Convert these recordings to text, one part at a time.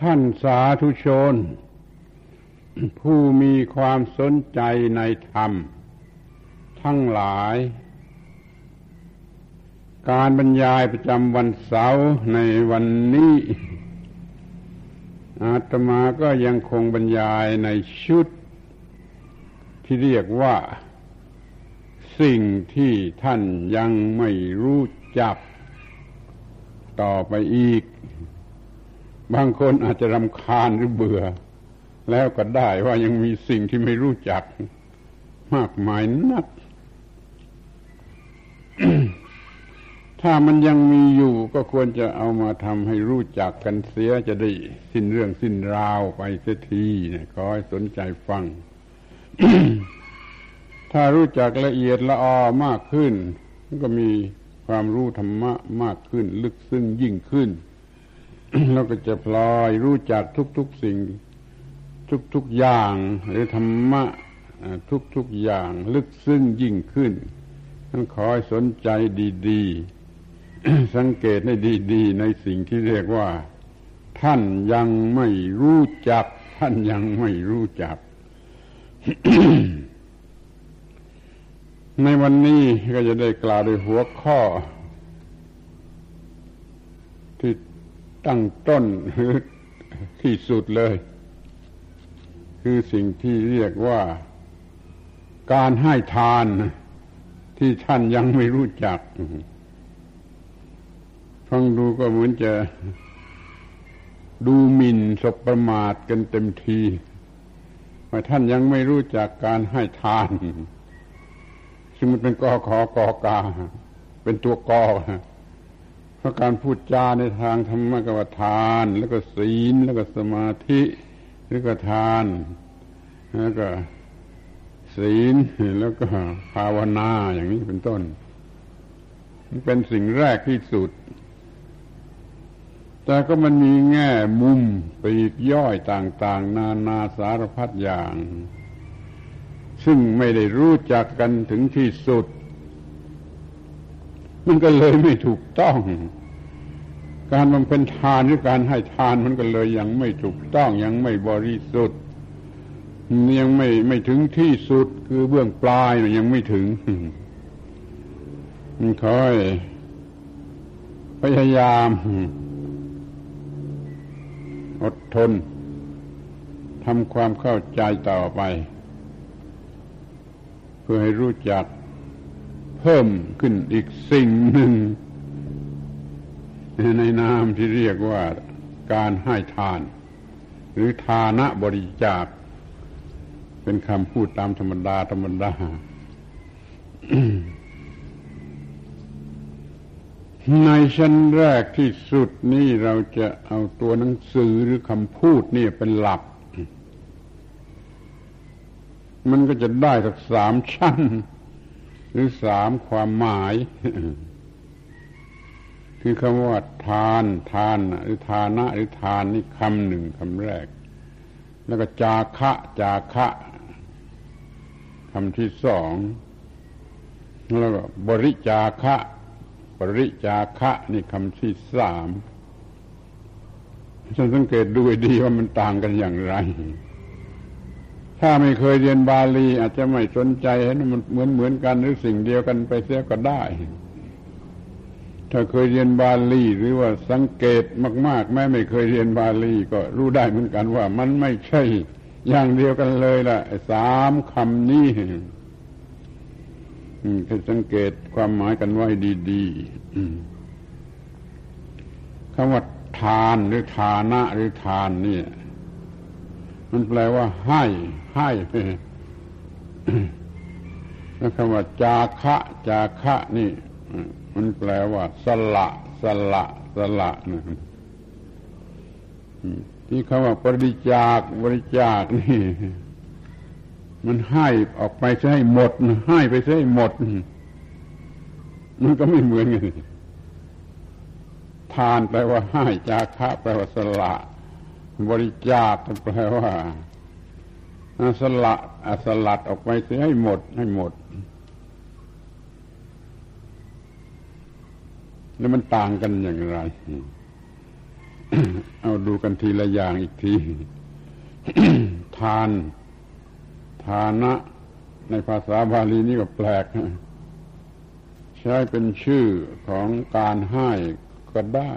ท่านสาธุชน ผู้มีความสนใจในธรรม ทั้งหลาย การบรรยายประจำวันเสาร์ในวันนี้ อาตมาก็ยังคงบรรยายในชุด ที่เรียกว่า สิ่งที่ท่านยังไม่รู้จักต่อไปอีก บางคนอาจจะรำคาญหรือเบื่อ แล้วก็ได้ว่ายังมีสิ่งที่ไม่รู้จัก มากมายนัก ถ้ามันยังมีอยู่ก็ควรจะเอามาทำให้รู้จักกันเสียจะได้สิ้นเรื่องสิ้นราวไปเสียทีนะขอให้สนใจฟัง ถ้ารู้จักละเอียดละออมากขึ้น ก็มีความรู้ธรรมะมากขึ้น ลึกซึ้งยิ่งขึ้น เราก็จะพลอยรู้จักทุกๆสิ่ง ทุกๆอย่าง หรือธรรมะทุกๆอย่าง ลึกซึ้งยิ่งขึ้นต้องขอให้สนใจดีๆ สังเกตให้ดีๆ ในสิ่งที่เรียกว่า ท่านยังไม่รู้จัก ท่านยังไม่รู้จัก ในวันนี้ก็จะได้กล่าวโดยหัวข้อที่ ตั้งต้นหรือที่สุดเลย คือสิ่งที่เรียกว่าการให้ทานที่ท่านยังไม่รู้จัก ฟังดูก็เหมือนจะดูหมิ่นสบประมาทกันเต็มทีว่าท่านยังไม่รู้จักการให้ทาน ซึ่งมันเป็นกอขอกอกา เป็นตัวกอ ราะการพูดจาในทางธรรมกวทาน แล้วก็ศีลแล้วก็สมาธิแล้วก็ทาน แล้วก็ศีลแล้วก็ภาวนาอย่างนี้เป็นต้น มันเป็นสิ่งแรกที่สุด แต่ก็มันมีแง่มุมปีกย่อยต่าง ๆ นานาสารพัดอย่าง ซึ่งไม่ได้รู้จักกันถึงที่สุด มันก็เลยไม่ถูกต้อง การบำเพ็ญทานหรือการให้ทานมันก็เลยยังไม่ถูกต้องยังไม่บริสุทธิ์ยังไม่ไม่ถึงที่สุดคือเบื้องปลายยังไม่ถึงมันคอยพยายาม อดทนทำความเข้าใจต่อไป เพื่อให้รู้จัก พิ่มขึ้นอีกสิ่งหนึ่ง ในนามที่เรียกว่าการให้ทาน หรือทานะบริจาค เป็นคำพูดตามธรรมดาธรรมดาในชั้นแรกที่สุดนี่เราจะเอาตัวหนังสือหรือคำพูดนี่เป็นหลัก มันก็จะได้สักสามชั้น หรือสามความหมาย คือคำว่าทานทานหรือทานะหรือทานนี่คำหนึ่งคำแรก แล้วก็จาคะจาคะคำที่สองแล้วก็บริจาคะบริจาคะนี่คำที่สามฉันสังเกตดูดีว่ามันต่างกันอย่างไร ถ้าไม่เคยเรียนบาลี อาจจะไม่สนใจเห็นมันเหมือนเหมือนกันหรือสิ่งเดียวกันไปเสียก็ได้ ถ้าเคยเรียนบาลีหรือว่าสังเกตมาก ๆ แม้ไม่เคยเรียนบาลีก็รู้ได้เหมือนกันว่ามันไม่ใช่อย่างเดียวกันเลยล่ะสามคำนี้ให้สังเกตความหมายกันไว้ดีๆคำว่าทานหรือทานะหรือทานเนี่ย มันแปลว่า ให้ ให้แล้วคำว่า จาคะ จาคะ นี่ มันแปลว่า สละ สละ สละนะที่คำว่าบริจาคบริจาคนี่ มันให้ออกไปให้หมด ให้ไปให้หมด มันก็ไม่เหมือนกันทานแปลว่าให้จาคะ แปลว่าสละ บริจาคแปลว่าสละสลัดออกไปเสียให้หมดให้หมด แล้วมันต่างกันอย่างไร เอาดูกันทีละอย่างอีกที ทานทานะ ในภาษาบาลีนี่ก็แปลก ใช้เป็นชื่อของการให้ก็ได้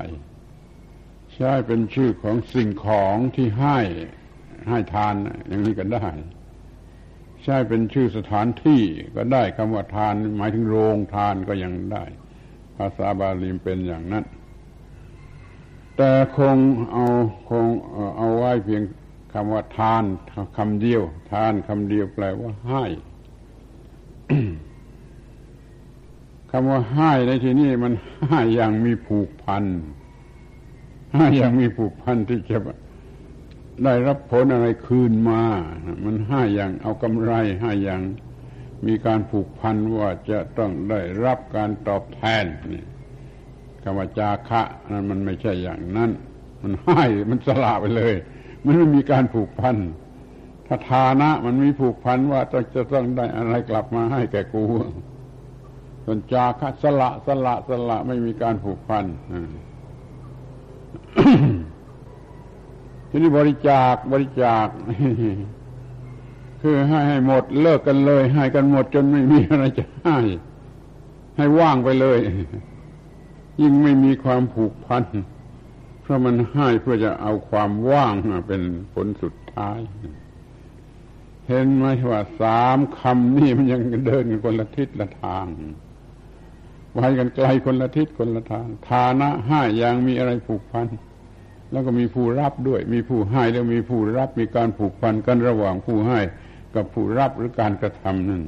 ใช้เป็นชื่อของสิ่งของที่ให้ให้ทานอย่างนี้ก็ได้ ใช้เป็นชื่อสถานที่ก็ได้คำว่าทาน หมายถึงโรงทานก็ยังได้ ภาษาบาลีเป็นอย่างนั้น แต่คงเอาคงเอาไว้เพียงคำว่าทานคำเดียว ทานคำเดียวแปลว่าให้คำว่าให้ในที่นี้มันให้อย่างมีผูกพัน อย่างมีผูกพันที่จะได้รับผลอะไรคืนมา มันให้อย่างเอากำไรให้อย่างมีการผูกพันว่าจะต้องได้รับการตอบแทนนี่คำว่าจาคะนั้นมันไม่ใช่อย่างนั้น มันให้มันสละไปเลย มันไม่มีการผูกพันถ้าทานะ มันมีผูกพันว่าต้องจะต้องได้อะไรกลับมาให้แก่กูส่วนจาคะสละสละสละไม่มีการผูกพัน ทีนี้บริจาคบริจาค คือให้ให้หมดเลิกกันเลย ให้กันหมดจนไม่มีอะไรจะให้ ให้ว่างไปเลย ยิ่งไม่มีความผูกพันเพราะมันให้เพื่อจะเอาความว่างมาเป็นผลสุดท้าย เห็นไหมว่าสามคำนี่มันยังเดินกันคนละทิศละทาง ไว้กันไกลคนละทิศคนละทาง ฐานะห้ายังมีอะไรผูกพัน แล้วก็มีผู้รับด้วย มีผู้ให้แล้วมีผู้รับมีการผูกพันกันระหว่างผู้ให้กับผู้รับหรือการกระทำนั่น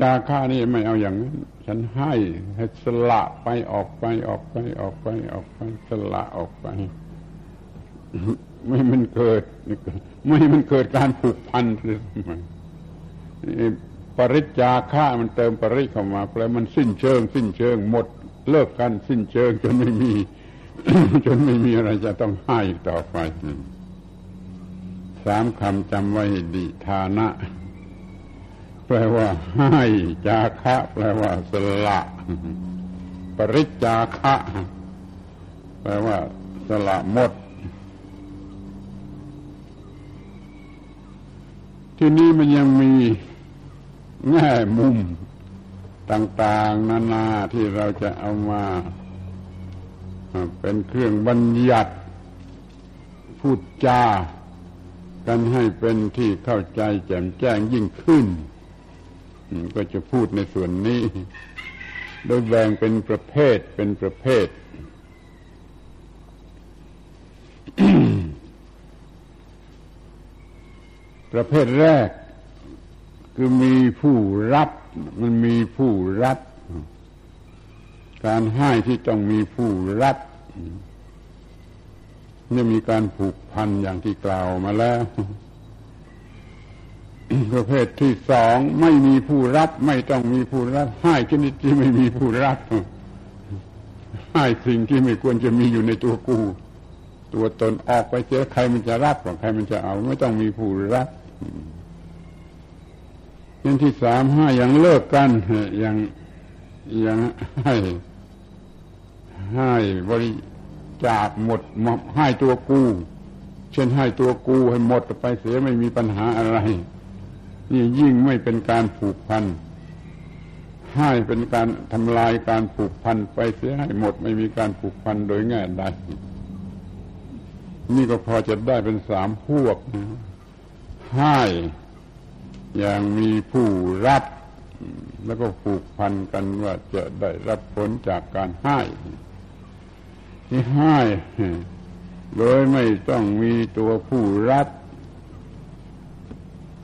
จาค่านี่ไม่เอาอย่างนั้นฉันให้ให้สละไปออกไปออกไปออกไปออกไปสละออกไป ไม่มันเกิด ไม่มันเกิดการผูกพันเลย ปริจาค่ามันเติมปริเข้ามาแปลมันสิ้นเชิง สิ้นเชิง หมดเลิกกันสิ้นเชิงจนไม่มี จนไม่มีอะไรจะต้องให้ต่อไปสามคำจำไว้ดีทานะ แปลว่า ให้จาคะ แปลว่า สละ ปริจาคะ แปลว่า สละหมดที่นี้มันยังมี แง่มุมต่าง ๆ นานาที่เราจะเอามาเป็นเครื่องบัญญัติพูดจากันให้เป็นที่เข้าใจแจ่มแจ้งยิ่งขึ้น ก็จะพูดในส่วนนี้ โดยแบ่งเป็นประเภทเป็นประเภท ประเภทแรก คือมีผู้รับ มันมีผู้รับ การให้ที่ต้องมีผู้รับนี่มีการผูกพันอย่างที่กล่าวมาแล้ว ประเภทที่สองไม่มีผู้รับ ไม่ต้องมีผู้รับให้ชนิดที่ไม่มีผู้รับให้สิ่งที่ไม่ควรจะมีอยู่ในตัวกู ตัวตนออกไปเจอใครมันจะรับใครมันจะเอา ไม่ต้องมีผู้รับ อย่างที่สามห้าอย่างเลิกกันอย่างอย่างให้ให้บริจาคหมดให้ตัวกู เช่นให้ตัวกูให้หมดไปเสียไม่มีปัญหาอะไร นี่ยิ่งไม่เป็นการผูกพันให้เป็นการทำลายการผูกพันไปเสียให้หมดไม่มีการผูกพันโดยง่ายใดนี่ก็พอจะได้เป็นสามพวกให้ อย่างมีผู้รับ แล้วก็ผูกพันกันว่าจะได้รับผลจากการให้ที่ให้โดยไม่ต้องมีตัวผู้รับ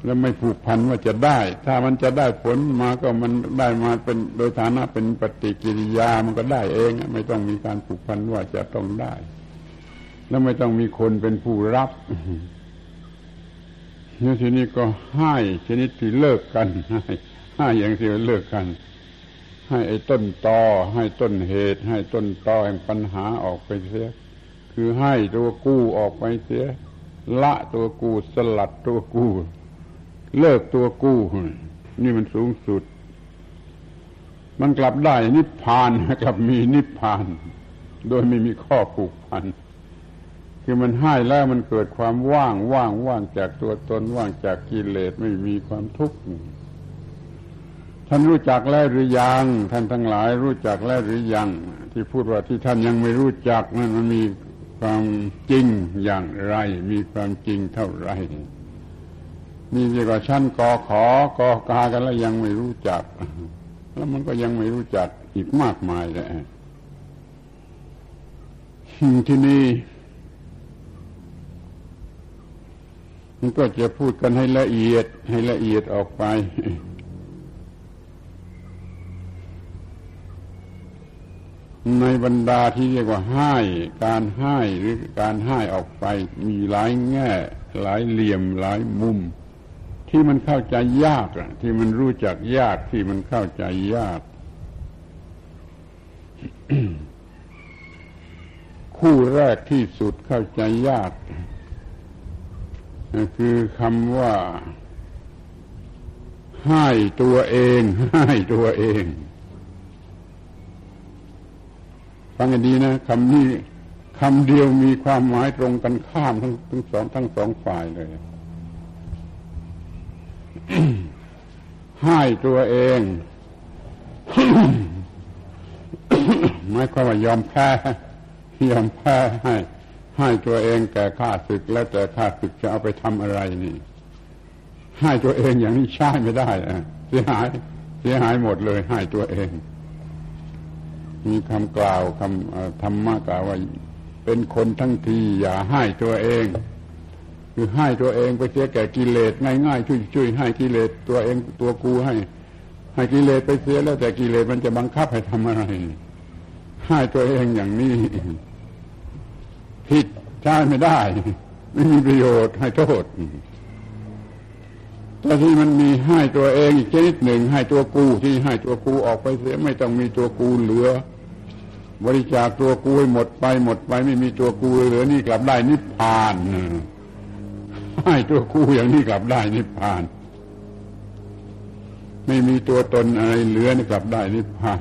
แล้วไม่ผูกพันว่าจะได้ ถ้ามันจะได้ผลมาก็มันได้มาเป็นโดยฐานะเป็นปฏิกิริยามันก็ได้เอง ไม่ต้องมีการผูกพันว่าจะต้องได้ แล้วไม่ต้องมีคนเป็นผู้รับ นี่ทีนี้ก็ให้ชนิดที่เลิกกันให้ให้อย่างที่เลิกกัน ให้ไอ้ต้นตอให้ต้นเหตุ ให้ต้นตอแห่งปัญหาออกไปเสีย คือให้ตัวกู้ออกไปเสีย ละตัวกู้สลัดตัวกู้ เลิกตัวกู้ นี่มันสูงสุด มันกลับได้นิพพานกลับมีนิพพาน โดยไม่มีข้อผูกพัน คือมันให้แล้วมันเกิดความว่างว่างว่างจากตัวตนว่างจากกิเลสไม่มีความทุกข์ท่านรู้จักแล้วหรือยังท่านทั้งหลายรู้จักแล้วหรือยังที่พูดว่าที่ท่านยังไม่รู้จักนั่นมันมีความจริงอย่างไร มีความจริงเท่าไรนี่เรียกว่าชั้นกอขอกอกากันแล้วยังไม่รู้จัก แล้วมันก็ยังไม่รู้จักอีกมากมายเลยที่นี่ มันก็จะพูดกันให้ละเอียดให้ละเอียดออกไป ในบรรดาที่เรียกว่าให้ การให้หรือการให้ออกไป มีหลายแง่ หลายเหลี่ยมหลายมุม ที่มันเข้าใจยากที่มันรู้จักยากที่มันเข้าใจยากคู่แรกที่สุดเข้าใจยาก คือคำว่า ให้ตัวเอง ให้ตัวเอง ฟังให้ดีนะคำนี้คำเดียวมีความหมายตรงกันข้ามทั้งทั้งสองทั้งสองฝ่ายเลยให้ตัวเอง หมายความว่ายอมแพ้ยอมแพ้ให้ ให้ตัวเองแก่ข้าศึกแล้วแต่ข้าศึกจะเอาไปทำอะไรนี่ ให้ตัวเองอย่างนี้ใช้ไม่ได้อะเสียหายเสียหายหมดเลย ให้ตัวเอง มีคำกล่าวคำธรรมะกล่าวว่าเป็นคนทั้งทีอย่าให้ตัวเอง คือให้ตัวเองไปเสียแก่กิเลสง่ายๆช่วยๆให้กิเลสตัวเองตัวกูให้ ให้กิเลสไปเสียแล้วแต่กิเลสมันจะบังคับให้ทำอะไรให้ตัวเองอย่างนี้ ผิดใช้ไม่ได้ ไม่มีประโยชน์ให้โทษแต่ที่มันมีให้ตัวเองอีกชนิดหนึ่งให้ตัวกูที่ให้ตัวกูออกไปเสียไม่ต้องมีตัวกูเหลือ บริจาคตัวกูให้หมดไปหมดไป ไม่มีตัวกูเหลือนี่กลับได้นิพพานให้ตัวกูอย่างนี้กลับได้นิพพาน ไม่มีตัวตนอะไรเหลือนี่กลับได้นิพพาน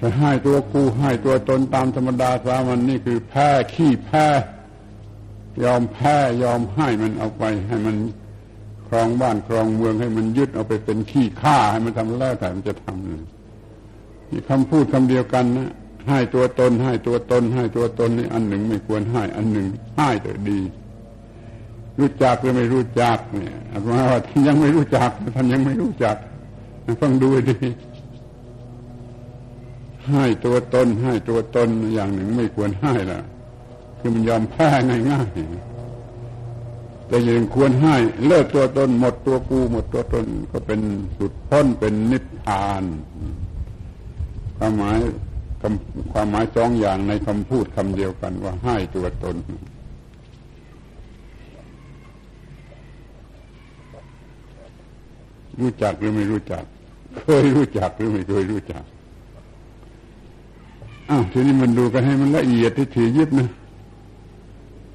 จะให้ตัวกูให้ตัวตนตามธรรมดาสามันนี่คือแพ้ขี้แพ้ยอมแพ้ยอมให้มันเอาไป ให้มันครองบ้านครองเมืองให้มันยึดเอาไปเป็นขี้ข้าให้มันทำแล้วแต่มันจะทำเลยนี่คำพูดคำเดียวกันนะให้ตัวตน ให้ตัวตน ให้ตัวตนนี่อันหนึ่งไม่ควรให้ อันหนึ่งให้แต่ดี รู้จักหรือไม่รู้จักเนี่ยอามาว่าท่านยังไม่รู้จักท่านยังไม่รู้จักฟังดูดี ให้ตัวตนให้ตัวตนอย่างหนึ่งไม่ควรให้ละคือมันยอมแพ้ง่ายๆแต่ยังควรให้เลิกตัวตนหมดตัวกูหมดตัวตนก็เป็นสุดพ้นเป็นนิพพานความหมายความหมายสองอย่างในคำพูดคำเดียวกันว่าให้ตัวตนรู้จักหรือไม่รู้จัก เคยรู้จักหรือไม่เคยรู้จัก อ้าวทีนี้มันดูกันให้มันละเอียดที่ถือยิบนะ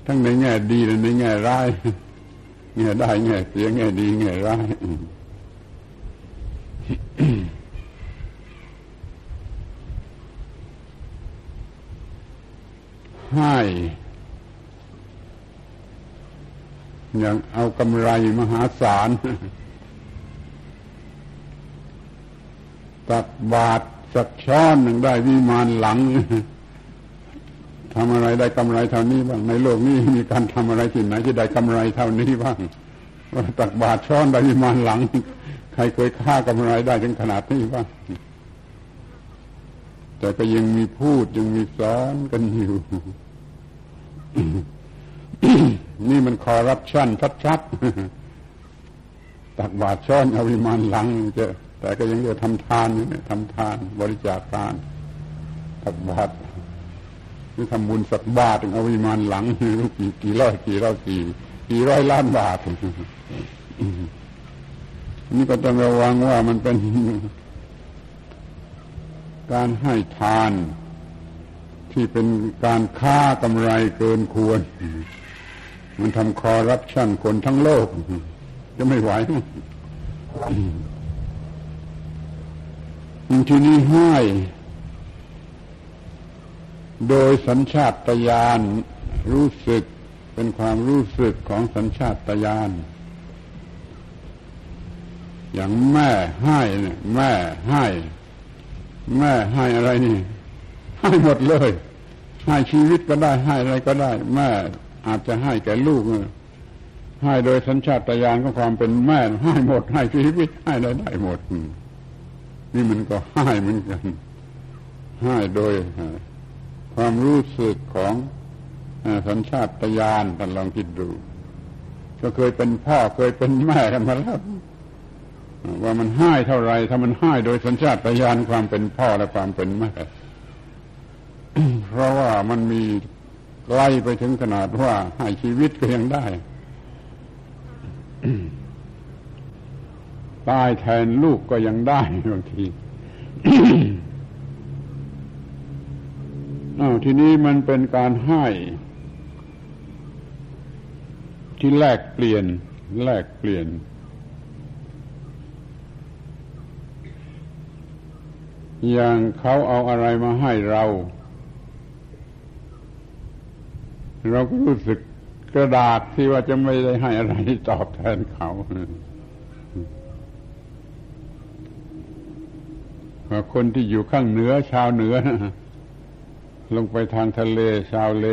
ทั้งในแง่ดีและในแง่ร้ายแง่ได้แง่เสียแง่ดีแง่ร้ายให้อย่างเอากำไรมหาศาลตักบาท สักช้อนหนึ่งได้วิมานหลังทำอะไรได้กำไรเท่านี้บ้างในโลกนี้มีการทำอะไรที่ไหนที่ได้กำไรเท่านี้บ้างว่าตักบาทช้อนได้วิมานหลัง ใครเคยฆ่ากำไรได้ถึงขนาดนี้บ้างแต่ก็ยังมีพูดยังมีสอนกันอยู่นี่มันคอรับชั่นชัดๆตักบาตรช้อนเอาวิมานหลังจะ แต่ก็ยังจะทำทานอยู่เนี่ยทำทาน บริจาคทานตักบาตรนี่ทำบุญสักบาทเอาวิมานหลังกี่กี่ร้อยกี่ร้อยกี่กี่ร้อยล้านบาทนี่ก็ต้องระวังว่ามันเป็นการให้ทานที่เป็นการค้ากำไรเกินควร มันทำคอรับชั่นคนทั้งโลก จะไม่ไหว ทีนี้ให้โดยสัญชาตญาณรู้สึกเป็นความรู้สึกของสัญชาตญาณอย่างแม่ให้เนี่ยแม่ให้ แม่ให้อะไรนี่ ให้หมดเลย ให้ชีวิตก็ได้ให้อะไรก็ได้ แม่อาจจะให้แก่ลูกให้โดยสัญชาตญาณของความเป็นแม่ให้หมดให้ชีวิตให้ได้ได้หมด นี่มันก็ให้เหมือนกันให้โดยความรู้สึกของสัญชาตญาณท่านลองคิดดู ก็เคยเป็นพ่อเคยเป็นแม่กันมาแล้วว่ามันให้เท่าไรถ้ามันให้โดยสัญชาตญาณความเป็นพ่อและความเป็นแม่เพราะว่ามันมีไล่ไปถึงขนาดว่าให้ชีวิตก็ยังได้ ตายแทนลูกก็ยังได้บางทีอ้าวทีนี้มันเป็นการให้ ที่แลกเปลี่ยน แลกเปลี่ยน อย่างเขาเอาอะไรมาให้เรา เราก็รู้สึกกระดาษที่ว่าจะไม่ได้ให้อะไรตอบแทนเขา คนที่อยู่ข้างเหนือชาวเหนือลงไปทางทะเลชาวเล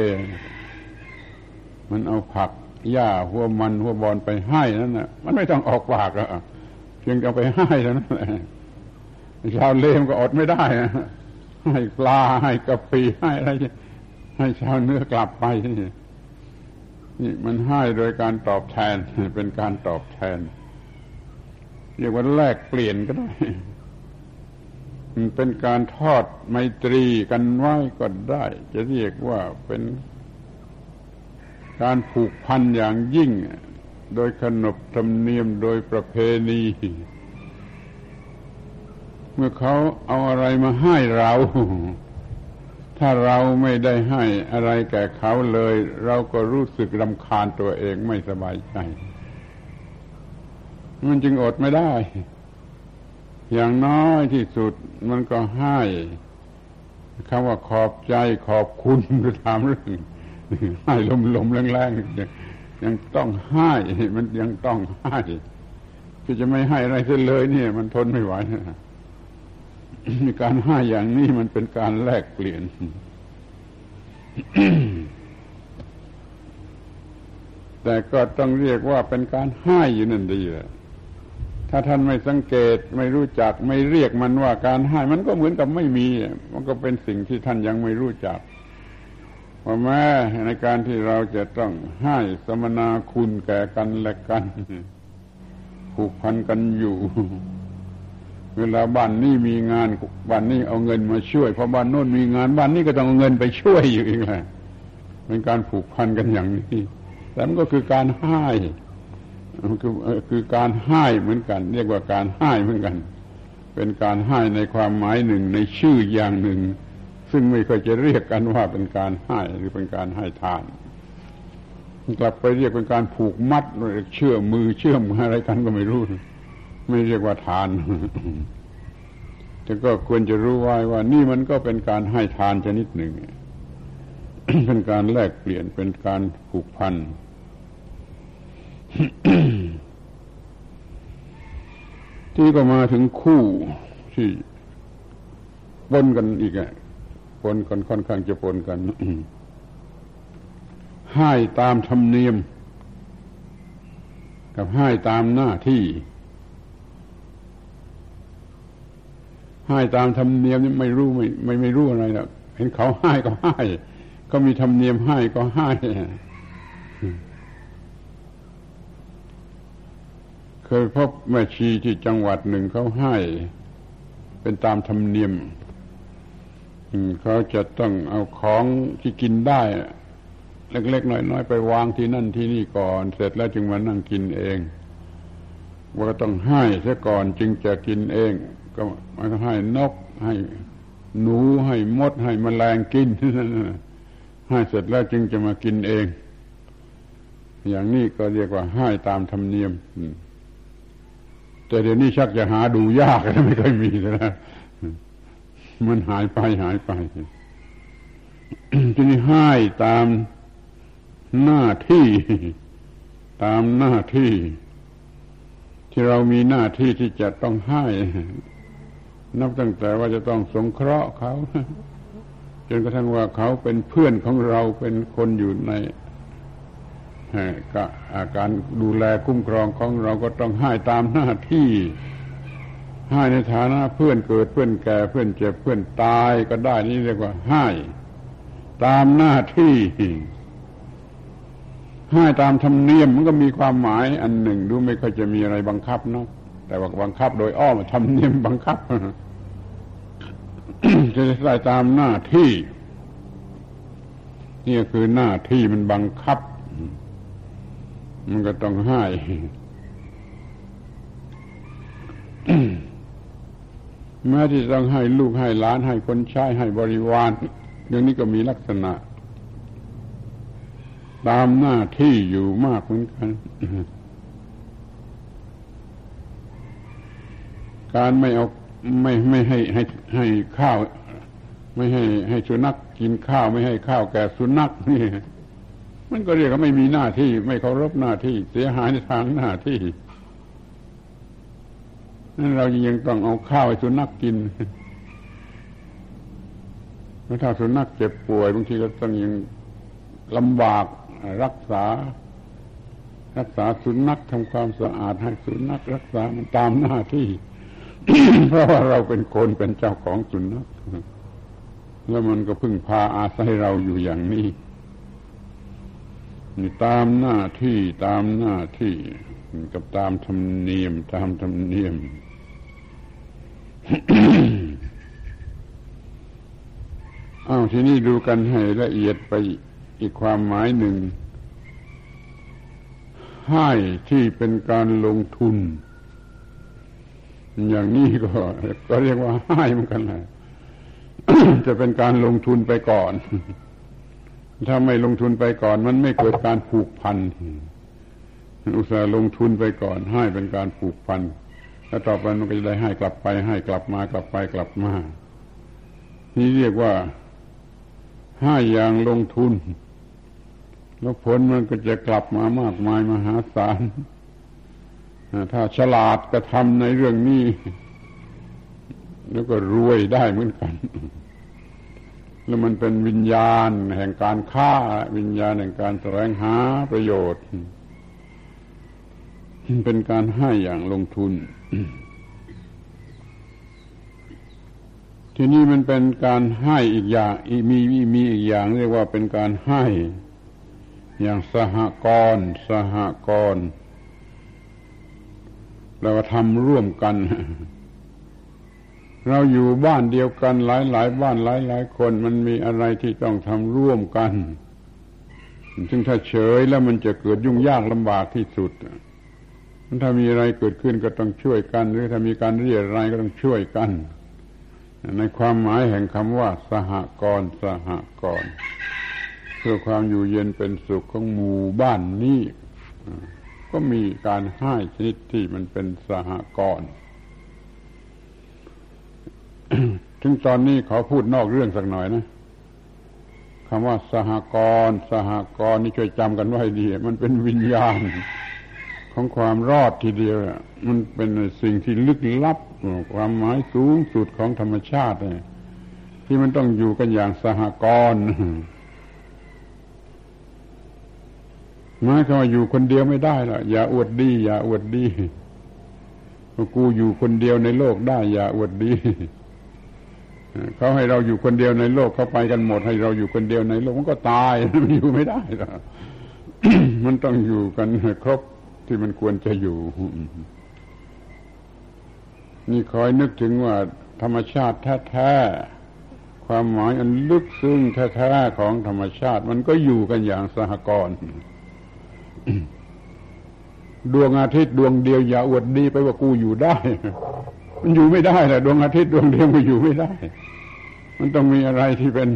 มันเอาผักหญ้าหัวมันหัวบอลไปให้นั่นนะมันไม่ต้องออกปากอะเพียงจะไปให้เท่านั้นแหละชาวเลมก็อดไม่ได้นะให้ปลาให้กะปิให้อะไรให้ชาวเนื้อกลับไปนี่นี่มันให้โดยการตอบแทนเป็นการตอบแทนเรียกว่าแลกเปลี่ยนก็ได้ เป็นการทอดไมตรีกันไว้ก็ได้ จะเรียกว่าเป็นการผูกพันอย่างยิ่ง โดยขนบธรรมเนียมโดยประเพณี เมื่อเขาเอาอะไรมาให้เรา ถ้าเราไม่ได้ให้อะไรแก่เขาเลย เราก็รู้สึกรำคาญตัวเองไม่สบายใจ มันจึงอดไม่ได้ อย่างน้อยที่สุดมันก็ให้คำว่าขอบใจขอบคุณไปถามเรื่องให้ลมๆแรงๆยังต้องให้มันยังต้องให้คือจะไม่ให้อะไรเสียเลยนี่ย มันทนไม่ไหวมีการให้อย่างนี้มันเป็นการแลกเปลี่ยนแต่ก็ต้องเรียกว่าเป็นการให้อยู่นั่นดีแหละ ถ้าท่านไม่สังเกตไม่รู้จักไม่เรียกมันว่าการให้ มันก็เหมือนกับไม่มี มันก็เป็นสิ่งที่ท่านยังไม่รู้จักว่าแม้ในการที่เราจะต้องให้สมนาคุณแก่กันและกันผูกพันกันอยู่ เวลาบ้านนี้มีงานบ้านนี้เอาเงินมาช่วยพอบ้านโน้นมีงานบ้านนี้ก็ต้องเอาเงินไปช่วยอยู่อีกแหละเป็นการผูกพันกันอย่างนี้แต่มันก็คือการให้ คือคือการให้เหมือนกัน เรียกว่าการให้เหมือนกัน เป็นการให้ในความหมายหนึ่งในชื่ออย่างหนึ่ง ซึ่งไม่เคยจะเรียกกันว่าเป็นการให้หรือเป็นการให้ทาน กลับไปเรียกเป็นการผูกมัดเชื่อมือเชื่อมอะไรกันก็ไม่รู้ไม่เรียกว่าทานแต่ก็ควรจะรู้ไว้ว่านี่มันก็เป็นการให้ทานชนิดหนึ่ง เป็นการแลกเปลี่ยนเป็นการผูกพัน ที่ก็มาถึงคู่ที่ปนกันอีกอะปนกันค่อนข้างจะปนกันให้ตามธรรมเนียม กับให้ตามหน้าที่ ให้ตามธรรมเนียมนี่ไม่รู้ไม่ไม่ไม่รู้อะไรหรอกเห็นเขาให้ก็ให้เขามีธรรมเนียมให้ก็ให้ เคยพบแม่ชีที่จังหวัดหนึ่งเขาให้ เป็นตามธรรมเนียมเขาจะต้องเอาของที่กินได้ เล็กๆน้อยๆไปวางที่นั่นที่นี่ก่อน เสร็จแล้วจึงมานั่งกินเอง ว่าต้องให้ซะก่อนจึงจะกินเอง ก็มันก็ให้นกให้หนูให้มดให้มแมลงกินให้เสร็จแล้วจึงจะมากินเอง อย่างนี้ก็เรียกว่าให้ตามธรรมเนียม แต่เดี๋ยวนี้ชักจะหาดูยากไม่ค่อยมีแล้วมันหายไปหายไปที่นี่ให้ตามหน้าที่ ตามหน้าที่ ที่เรามีหน้าที่ที่จะต้องให้นับตั้งแต่ว่าจะต้องสงเคราะห์เขาจนกระทั่งว่าเขาเป็นเพื่อนของเราเป็นคนอยู่ใน การดูแลคุ้มครองของเราก็ต้องให้ตามหน้าที่ให้ในฐานะเพื่อนเกิดเพื่อนแก่เพื่อนเจ็บเพื่อนตายก็ได้นี่เรียกว่าให้ตามหน้าที่ให้ตามธรรมเนียมมันก็มีความหมายอันหนึ่งดูไม่ค่อยจะมีอะไรบังคับนะแต่ว่าบังคับโดยอ้อมธรรมเนียมบังคับจะได้ตามหน้าที่ นี่คือหน้าที่มันบังคับ มันก็ต้องให้แม้ที่ต้องให้ลูกให้หลานให้คนใช้ให้บริวารอย่างนี้ก็มีลักษณะ ตามหน้าที่อยู่มากเหมือนกัน การไม่เอาไม่ไม่ให้ให้ให้ข้าว ไม่ให้ให้สุนัขกินข้าว ไม่ให้ข้าวแก่สุนัขนี่ มันก็เรียกว่าไม่มีหน้าที่ ไม่เคารพหน้าที่ เสียหายในทางหน้าที่นั่นเรายังต้องเอาข้าวให้สุนัขกกินถ้าสุนัขเจ็บป่วยบางทีก็ต้องยังลำบากรักษา รักษาสุนัขทำความสะอาดให้สุนัขรักษามันตามหน้าที่ เพราะว่าเราเป็นคนเป็นเจ้าของสุนัขแล้วมันก็พึ่งพาอาศัยเราอยู่อย่างนี้ ตามหน้าที่ตามหน้าที่ กับตามธรรมเนียม ตามธรรมเนียม อ้าวทีนี้ดูกันให้ละเอียดไปอีกความหมายหนึ่ง ให้ที่เป็นการลงทุน อย่างนี้ก็ ก็เรียกว่าให้เหมือนกันแหละจะเป็นการลงทุนไปก่อน ถ้าไม่ลงทุนไปก่อน มันไม่เกิดการผูกพันอุตส่าห์ลงทุนไปก่อน ให้เป็นการผูกพันแล้วต่อไปมันก็จะได้ให้กลับไป ให้กลับมากลับไปกลับมา นี่เรียกว่าให้อย่างลงทุน แล้วผลมันก็จะกลับมามากมายมหาศาลถ้าฉลาดกระทำในเรื่องนี้ แล้วก็รวยได้เหมือนกัน แล้วมันเป็นวิญญาณแห่งการฆ่า วิญญาณแห่งการแสวงหาประโยชน์ เป็นการให้อย่างลงทุน ทีนี้มันเป็นการให้อีกอย่างมีมีอีกอย่างเรียกว่าเป็นการให้อย่างสหกรณ์สหกรณ์เราทำร่วมกัน เราอยู่บ้านเดียวกันหลายหลายบ้านหลายหลายคนมันมีอะไรที่ต้องทำร่วมกัน ซึ่งถ้าเฉยแล้วมันจะเกิดยุ่งยากลำบากที่สุดถ้ามีอะไรเกิดขึ้นก็ต้องช่วยกัน หรือถ้ามีการเรียอะไรก็ต้องช่วยกัน ในความหมายแห่งคำว่า สหกรณ์สหกรณ์เพื่อความอยู่เย็นเป็นสุขของหมู่บ้านนี้ก็มีการให้ชนิดที่มันเป็นสหกรณ์ ถึงตอนนี้ขอพูดนอกเรื่องสักหน่อยนะคำว่าสหกรณ์สหกรณ์นี่ช่วยจำกันไว้ดี มันเป็นวิญญาณ ของความรอดทีเดียวมันเป็นสิ่งที่ลึกลับ ความหมายสูงสุดของธรรมชาติที่มันต้องอยู่กันอย่างสหกรณ์หมายความว่าอยู่คนเดียวไม่ได้ละอย่าอวดดี อย่าอวดดีกูอยู่คนเดียวในโลกได้ อย่าอวดดี เขาให้เราอยู่คนเดียวในโลกเขาไปกันหมด ให้เราอยู่คนเดียวในโลกมันก็ตายมันอยู่ไม่ได้หรอกมันต้องอยู่กันครบที่มันควรจะอยู่ นี่คอยนึกถึงว่า ธรรมชาติแท้ๆความหมายอันลึกซึ้งแท้ๆของธรรมชาติ มันก็อยู่กันอย่างสหกรณ์ดวงอาทิตย์ดวงเดียวอย่าอวดดีไปว่ากูอยู่ได้ มันอยู่ไม่ได้แหละดวงอาทิตย์ดวงเดียวมันอยู่ไม่ได้ มันต้องมีอะไรที่เป็น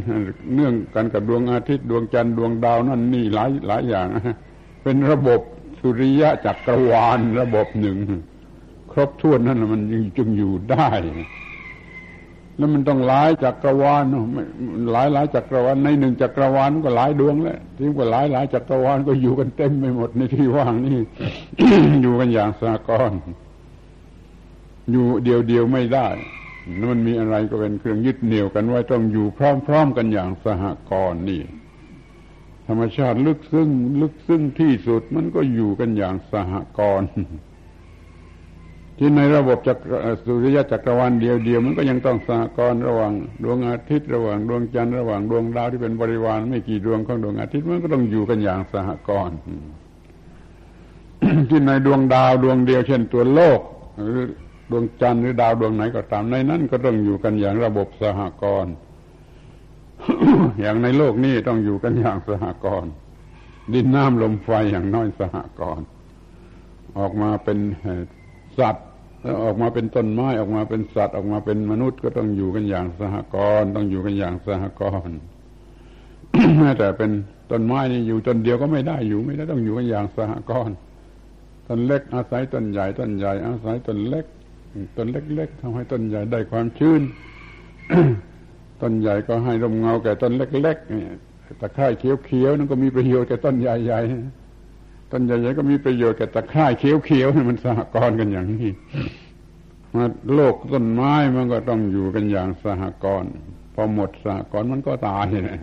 เนื่องกันกับดวงอาทิตย์ดวงจันทร์ดวงดาวนั่นนี่หลายหลายอย่าง เป็นระบบสุริยะจักรวาลระบบหนึ่ง ครบถ้วนนั่นมันจึงอยู่ได้ แล้วมันต้องหลายจักรวาลหลายหลายจักรวาลในหนึ่งจักรวาลก็หลายดวงแล้วที่ว่าหลายหลายจักรวาลก็อยู่กันเต็มไปหมดในที่ว่างนี่อยู่กันอย่างสากร อยู่เดียวเดียวไม่ได้มันมีอะไรก็เป็นเครื่องยึดเหนี่ยวกันไว้ต้องอยู่พร้อมๆกันอย่างสหกรณ์นี่ ธรรมชาติลึกซึ้งลึกซึ้งที่สุดมันก็อยู่กันอย่างสหกรณ์ที่ในระบบจักรสุริยะจักรวาลเดียวเดียวมันก็ยังต้องสหกรณ์ระหว่างดวงอาทิตย์ระหว่างดวงจันทร์ระหว่างดวงดาวที่เป็นบริวารไม่กี่ดวงของดวงอาทิตย์มันก็ต้องอยู่กันอย่างสหกรณ์ที่ในดวงดาวดวงเดียว เช่นตัวโลกหรือ ดวงจันทร์หรือดาวดวงไหนก็ตามในนั้น ก็ต้องอยู่กันอย่างระบบสหกรณ์อย่างในโลกนี้ต้องอยู่กันอย่างสหกรณ์ดินน้ำลมไฟอย่างน้อยสหกรณ์ออกมาเป็นสัตว์แล้วออกมาเป็นต้นไม้ออกมาเป็นสัตว์ ออกมาเป็นมนุษย์ก็ต้องอยู่กันอย่างสหกรณ์ต้องอยู่กันอย่างสหกรณ์แม้แต่เป็นต้นไม้นี่อยู่ต้นเดียวก็ไม่ได้อยู่ไม่ได้ต้องอยู่กันอย่างสหกรณ์ต้นเล็กอาศัยต้นใหญ่ต้นใหญ่อาศัยต้นเล็ก ต้นเล็ก ๆทำให้ต้นใหญ่ได้ความชื้นต้นใหญ่ก็ให้ร่มเงาแก่ต้นเล็กๆเนี่ยตะไคร่เขียวๆนั่นก็มีประโยชน์แก่ต้นใหญ่ๆต้นใหญ่ๆก็มีประโยชน์แก่ตะไคร่เขียวๆมันสหกรณ์กันอย่างนี้มาโลกต้นไม้มันก็ต้องอยู่กันอย่างสหกรณ์พอหมดสหกรณ์มันก็ตายนะ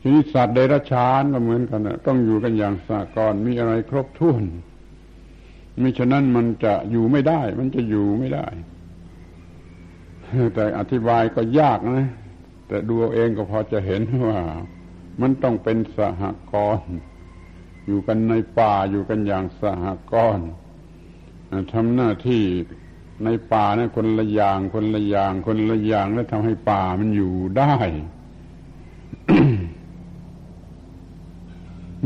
ทีนี้สัตว์เดรัจฉานก็เหมือนกันต้องอยู่กันอย่างสหกรณ์มีอะไรครบถ้วน มิฉะนั้นมันจะอยู่ไม่ได้ มันจะอยู่ไม่ได้ แต่อธิบายก็ยากนะ แต่ดูเองก็พอจะเห็นว่า มันต้องเป็นสหกรณ์อยู่กันในป่าอยู่กันอย่างสหกรณ์ทำหน้าที่ในป่านะคนละอย่างคนละอย่างคนละอย่างแล้วทำให้ป่ามันอยู่ได้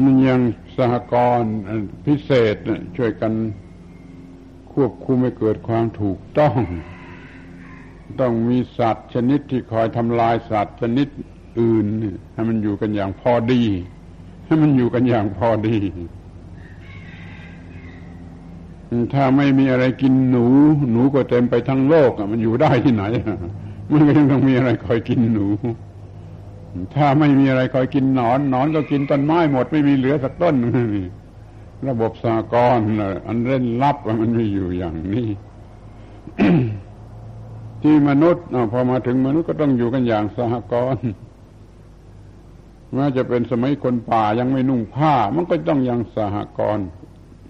มันยังสหกรณ์พิเศษช่วยกันควบคุมให้เกิดความถูกต้อง ต้องมีสัตว์ชนิดที่คอยทำลายสัตว์ชนิดอื่นให้มันอยู่กันอย่างพอดี ให้มันอยู่กันอย่างพอดี ถ้าไม่มีอะไรกินหนู หนูก็เต็มไปทั้งโลกมันอยู่ได้ที่ไหนมันก็ยังต้องมีอะไรคอยกินหนู ถ้าไม่มีอะไรคอยกินหนอนหนอนก็กินต้นไม้หมดไม่มีเหลือสักต้นระบบสากรอันเล่นลับมันมีอยู่อย่างนี้ที่มนุษย์พอมาถึงมนุษย์ก็ต้องอยู่กันอย่างสหกรณ์แม้จะเป็นสมัยคนป่ายังไม่นุ่งผ้า มันก็ต้องอย่างสหกรณ์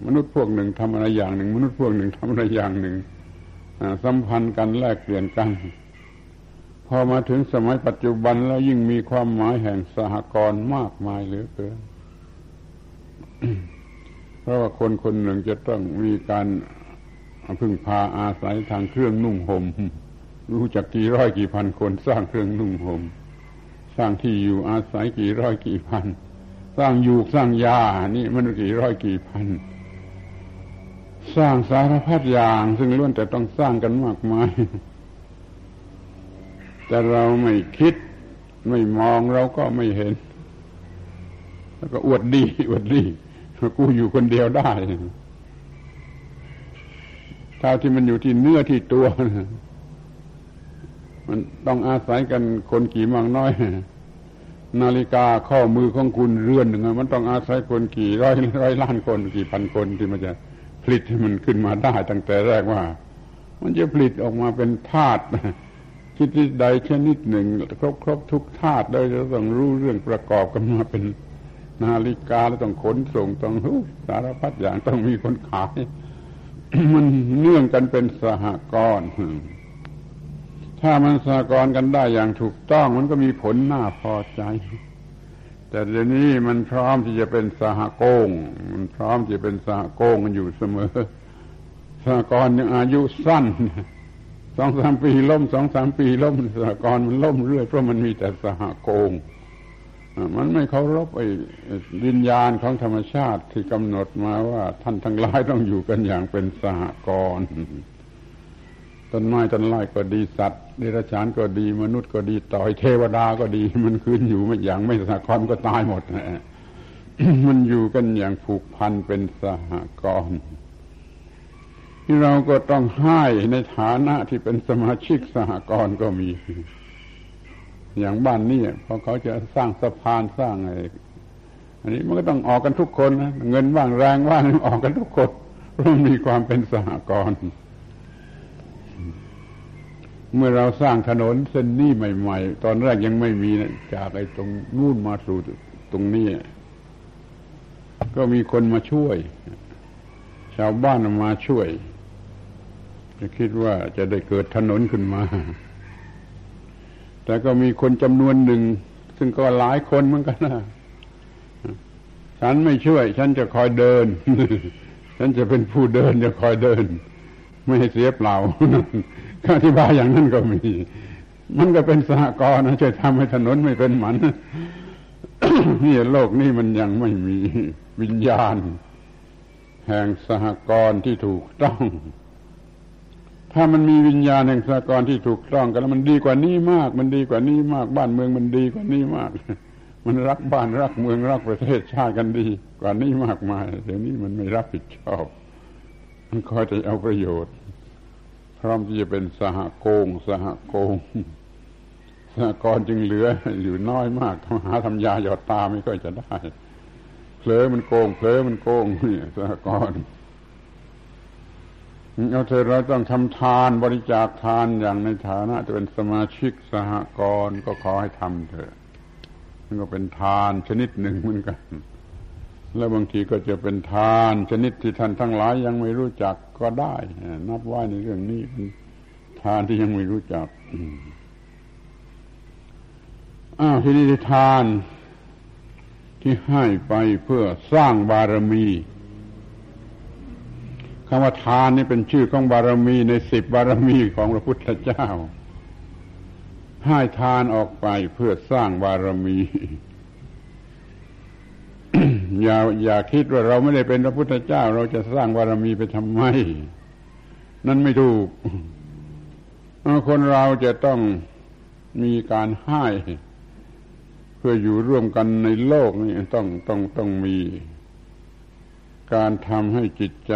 มนุษย์พวกหนึ่งทำอะไรอย่างหนึ่ง มนุษย์พวกหนึ่งทำอะไรอย่างหนึ่งสัมพันธ์กันแลกเปลี่ยนกัน พอมาถึงสมัยปัจจุบันแล้วยิ่งมีความหมายแห่งสหกรณ์มากมายเหลือเกิน เพราะว่าคนคนหนึ่งจะต้องมีการพึ่งพาอาศัยทางเครื่องนุ่งหม่มรู้จักกี่ร้อยกี่พันคนสร้างเครื่องนุ่งหม่มสร้างที่อยู่อาศัยกี่ร้อยกี่พัน สร้างอยู่สร้างยานี่มันกี่ร้อยกี่พัน สร้างสารพัดอย่าง ซึ่งล้วนแต่ต้องสร้างกันมากมาย แต่เราไม่คิด ไม่มองเราก็ไม่เห็น แล้วก็อวดดี อวดดีกูอยู่คนเดียวได้ถ้าที่มันอยู่ที่เนื้อที่ตัวมันต้องอาศัยกันคนกี่มากน้อย นาฬิกาข้อมือของคุณเรือนหนึ่งมันต้องอาศัยคนกี่ร้อยร้อยล้านคนกี่พันคนที่มันจะผลิตให้มันขึ้นมาได้ตั้งแต่แรกว่า มันจะผลิตออกมาเป็นธาตุ ชนิดใดชนิดหนึ่ง ครบครบทุกธาตุได้จะต้องรู้เรื่องประกอบกันมาเป็นนาฬิกาแล้วต้องขนส่งต้องสารพัดอย่างต้องมีคนขาย มันเนื่องกันเป็นสหกรณ์ถ้ามันสหกรณ์กันได้อย่างถูกต้องมันก็มีผลน่าพอใจ แต่เดี๋ยวนี้มันพร้อมที่จะเป็นสหโกง มันพร้อมที่จะเป็นสหโกงมันอยู่เสมอสหกรณ์ยังอายุสั้น สองสามปีล่มสองสามปีล่มสหกรณ์มันล่มเรื่อยเพราะมันมีแต่สหโกงมันไม่เคารพไอ้วิญญาณของธรรมชาติที่กำหนดมาว่าท่านทั้งหลายต้องอยู่กันอย่างเป็นสหกรณ์ต้นไม้ต้นไม้ก็ดีสัตว์เดรัจฉานก็ดี มนุษย์ก็ดีต่อยเทวดาก็ดี มันคืนอยู่ไม่อย่างไม่สหกรณ์ก็ตายหมดมันอยู่กันอย่างผูกพันเป็นสหกรณ์ เราก็ต้องให้ในฐานะที่เป็นสมาชิกสหกรณ์ก็มี อย่างบ้านนี่พอเขาจะสร้างสะพานสร้างอะไรอันนี้มันก็ต้องออกกันทุกคนนะเงินว่างแรงว่างออกกันทุกคนเพราะมีความเป็นสหกรณ์เมื่อเราสร้างถนนเส้นนี้ใหม่ ๆ ตอนแรกยังไม่มีนะจากไอ้ตรงนู่นมาสู่ตรงนี้ ก็มีคนมาช่วย ชาวบ้านมาช่วย จะคิดว่าจะได้เกิดถนนขึ้นมา แต่ก็มีคนจำนวนหนึ่ง ซึ่งก็หลายคนเหมือนกันนะฉันไม่ช่วย ฉันจะคอยเดิน ฉันจะเป็นผู้เดิน จะคอยเดิน ไม่ให้เสียเปล่าอธิบายอย่างนั้นก็มี มันก็เป็นสหกรณ์นะช่วยทำให้ถนนไม่เป็นหมันนี่โลกนี้มันยังไม่มีวิญญาณ แห่งสหกรณ์ที่ถูกต้อง ถ้ามันมีวิญญาณแห่งสหกรณ์ที่ถูกต้องกันแล้วมันดีกว่านี้มาก มันดีกว่านี้มาก บ้านเมืองมันดีกว่านี้มาก มันรักบ้านรักเมืองรักประเทศชาติกันดี กว่านี้มากมายเดี๋ยวนี้มันไม่รับผิดชอบ มันคอยจะเอาประโยชน์ พร้อมที่จะเป็นสหโกง สหโกงสหกรณ์จึงเหลืออยู่น้อยมากหาทำยาหยอดตาไม่ค่อยจะได้เผลอมันโกงเผลอมันโกงนี่สหกรณ์ เอาเธอเราต้องทำทานบริจาคทานอย่างในฐานะจะเป็นสมาชิกสหกรณ์ก็ขอให้ทำเถอะมันก็เป็นทานชนิดหนึ่งเหมือนกัน แล้วบางทีก็จะเป็นทานชนิดที่ท่านทั้งหลายยังไม่รู้จักก็ได้นับว่าในเรื่องนี้เป็นทานที่ยังไม่รู้จักอ้าวที่นี่ทานที่ให้ไปเพื่อสร้างบารมี คำว่าทานนี่เป็นชื่อของบารมีในสิบบารมีของพระพุทธเจ้า ให้ทานออกไปเพื่อสร้างบารมี อย่าอย่าคิดว่าเราไม่ได้เป็นพระพุทธเจ้า เราจะสร้างบารมีไปทำไม นั่นไม่ถูกคนเราจะต้องมีการให้ เพื่ออยู่ร่วมกันในโลกนี่ต้องต้องต้องมี การทำให้จิตใจ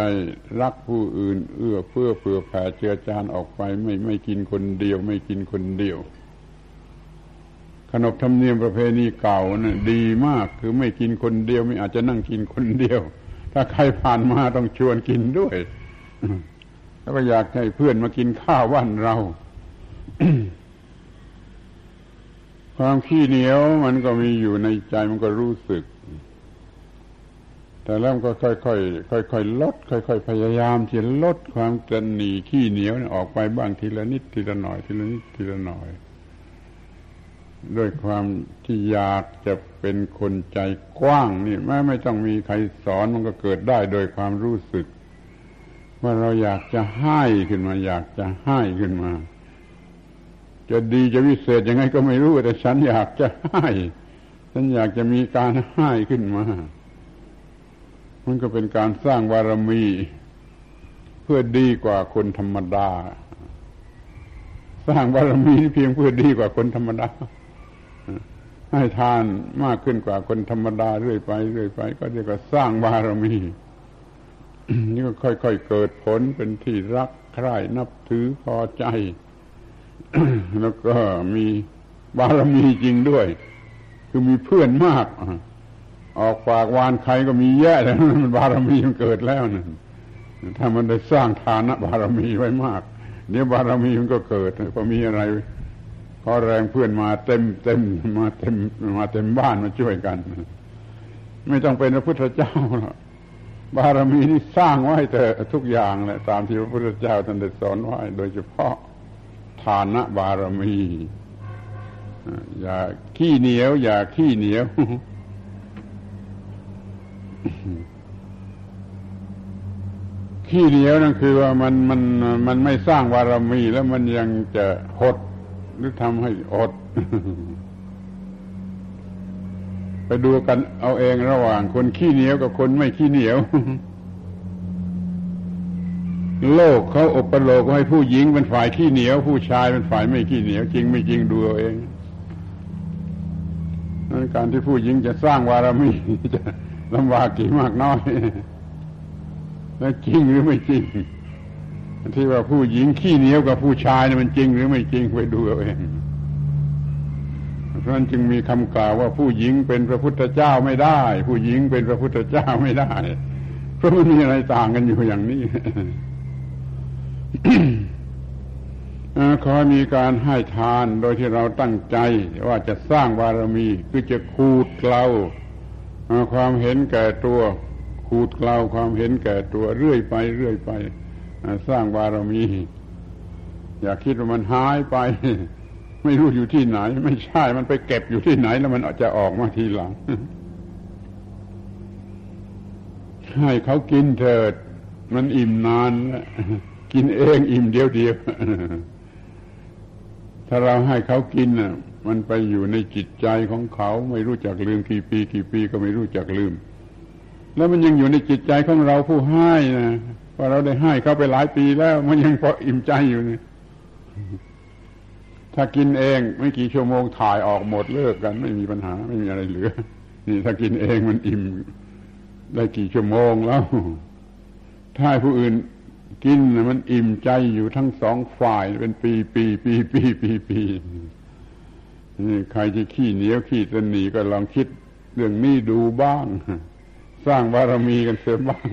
รักผู้อื่น เอื้อเพื่อเผื่อแผ่เจือจานออกไปไม่ไม่กินคนเดียว ไม่กินคนเดียว ขนบธรรมเนียมประเพณีเก่านะ่ะดีมากคือไม่กินคนเดียว ไม่อาจจะนั่งกินคนเดียว ถ้าใครผ่านมาต้องชวนกินด้วย แล้วก็อยากให้เพื่อนมากินข้าววันเรา ความขี้เหนียวมันก็มีอยู่ในใจมันก็รู้สึก แต่แล้วก็ค่อยๆค่อยๆลด ค่อยๆพยายามที่ลดความกระหนีขี้เหนียวออกไปบ้างทีละนิดทีละหน่อยทีละนิดทีละหน่อยด้วยความที่อยากจะเป็นคนใจกว้างนี่แม้ไม่ต้องมีใครสอนมันก็เกิดได้โดยความรู้สึก ว่าเราอยากจะให้ขึ้นมา อยากจะให้ขึ้นมา จะดีจะวิเศษยังไงก็ไม่รู้แต่ฉันอยากจะให้ ฉันอยากจะมีการให้ขึ้นมา มันก็เป็นการสร้างบารมี เพื่อดีกว่าคนธรรมดา สร้างบารมีเพียงเพื่อดีกว่าคนธรรมดา ให้ทานมากขึ้นกว่าคนธรรมดาเรื่อยไปเรื่อยไป ก็เรียกว่าสร้างบารมีนี่ก็ค่อยๆเกิดผลเป็นที่รักใคร่นับถือพอใจ แล้วก็มีบารมีจริงด้วย คือมีเพื่อนมาก ออกปากวานใครก็มีแย่แล้วมันบารมีมันเกิดแล้วนั่นถ้ามันได้สร้างฐานะบารมีไว้มาก เดี๋ยวบารมีมันก็เกิดพอมีอะไรพอแรงเพื่อนมาเต็มเต็มมาเต็มมาเต็มบ้านมาช่วยกัน ไม่ต้องเป็นพระพุทธเจ้าหรอกบารมีนี่สร้างไว้แต่ทุกอย่างแหละตามที่พระพุทธเจ้าท่านได้สอนไว้โดยเฉพาะฐานะบารมี อย่าขี้เหนียว อย่าขี้เหนียว ขี้เหนียวนั่นคือว่ามันมันมันไม่สร้างบารมีแล้วมันยังจะหดหรือทำให้อด ไปดูกันเอาเองระหว่าง คนขี้เหนียวกับคนไม่ขี้เหนียว โลกเขาอบประโลกให้ผู้หญิงเป็นฝ่ายขี้เหนียว ผู้ชายเป็นฝ่ายไม่ขี้เหนียว จริงไม่จริงดูเอาเองนั้นการที่ผู้หญิงจะสร้างวารมีจะ ลำบากกี่มากน้อยแล้วจริงหรือไม่จริงที่ว่าผู้หญิงขี้เหนียวกับผู้ชายนี่มันจริงหรือไม่จริงไปดูเอาเองเพราะนั้นจึงมีคำกล่าวว่าผู้หญิงเป็นพระพุทธเจ้าไม่ได้ ผู้หญิงเป็นพระพุทธเจ้าไม่ได้เพราะมันมีอะไรต่างกันอยู่อย่างนี้ขอมีการให้ทานโดยที่เราตั้งใจว่าจะสร้างบารมีคือจะขูดเกลา ความเห็นแก่ตัวขูดกล่าวความเห็นแก่ตัวเรื่อยไป เรื่อยไป สร้างบารมี อย่าคิดว่ามันหายไป ไม่รู้อยู่ที่ไหน ไม่ใช่มันไปเก็บอยู่ที่ไหน แล้วมันอาจจะออกมาทีหลังให้เขากินเถิด มันอิ่มนาน กินเองอิ่มเดียวเดียวถ้าเราให้เขากินน่ะ มันไปอยู่ในจิตใจของเขาไม่รู้จักลืมกี่ปี กี่ปีก็ไม่รู้จักลืม แล้วมันยังอยู่ในจิตใจของเราผู้ให้นะว่าเราได้ให้เขาไปหลายปีแล้ว มันยังพออิ่มใจอยู่นี่ถ้ากินเองไม่กี่ชั่วโมงถ่ายออกหมดเลิกกัน ไม่มีปัญหาไม่มีอะไรเหลือ นี่ถ้ากินเองมันอิ่มได้กี่ชั่วโมงแล้ว ถ้าผู้อื่นกินมันอิ่มใจอยู่ทั้งสองฝ่ายเป็นปีปีปีปีปีปีนี่ ใครจะขี้เหนียวขี้ตนีก็ลองคิดเรื่องนี้ดูบ้าง สร้างบารมีกันเสียบ้าง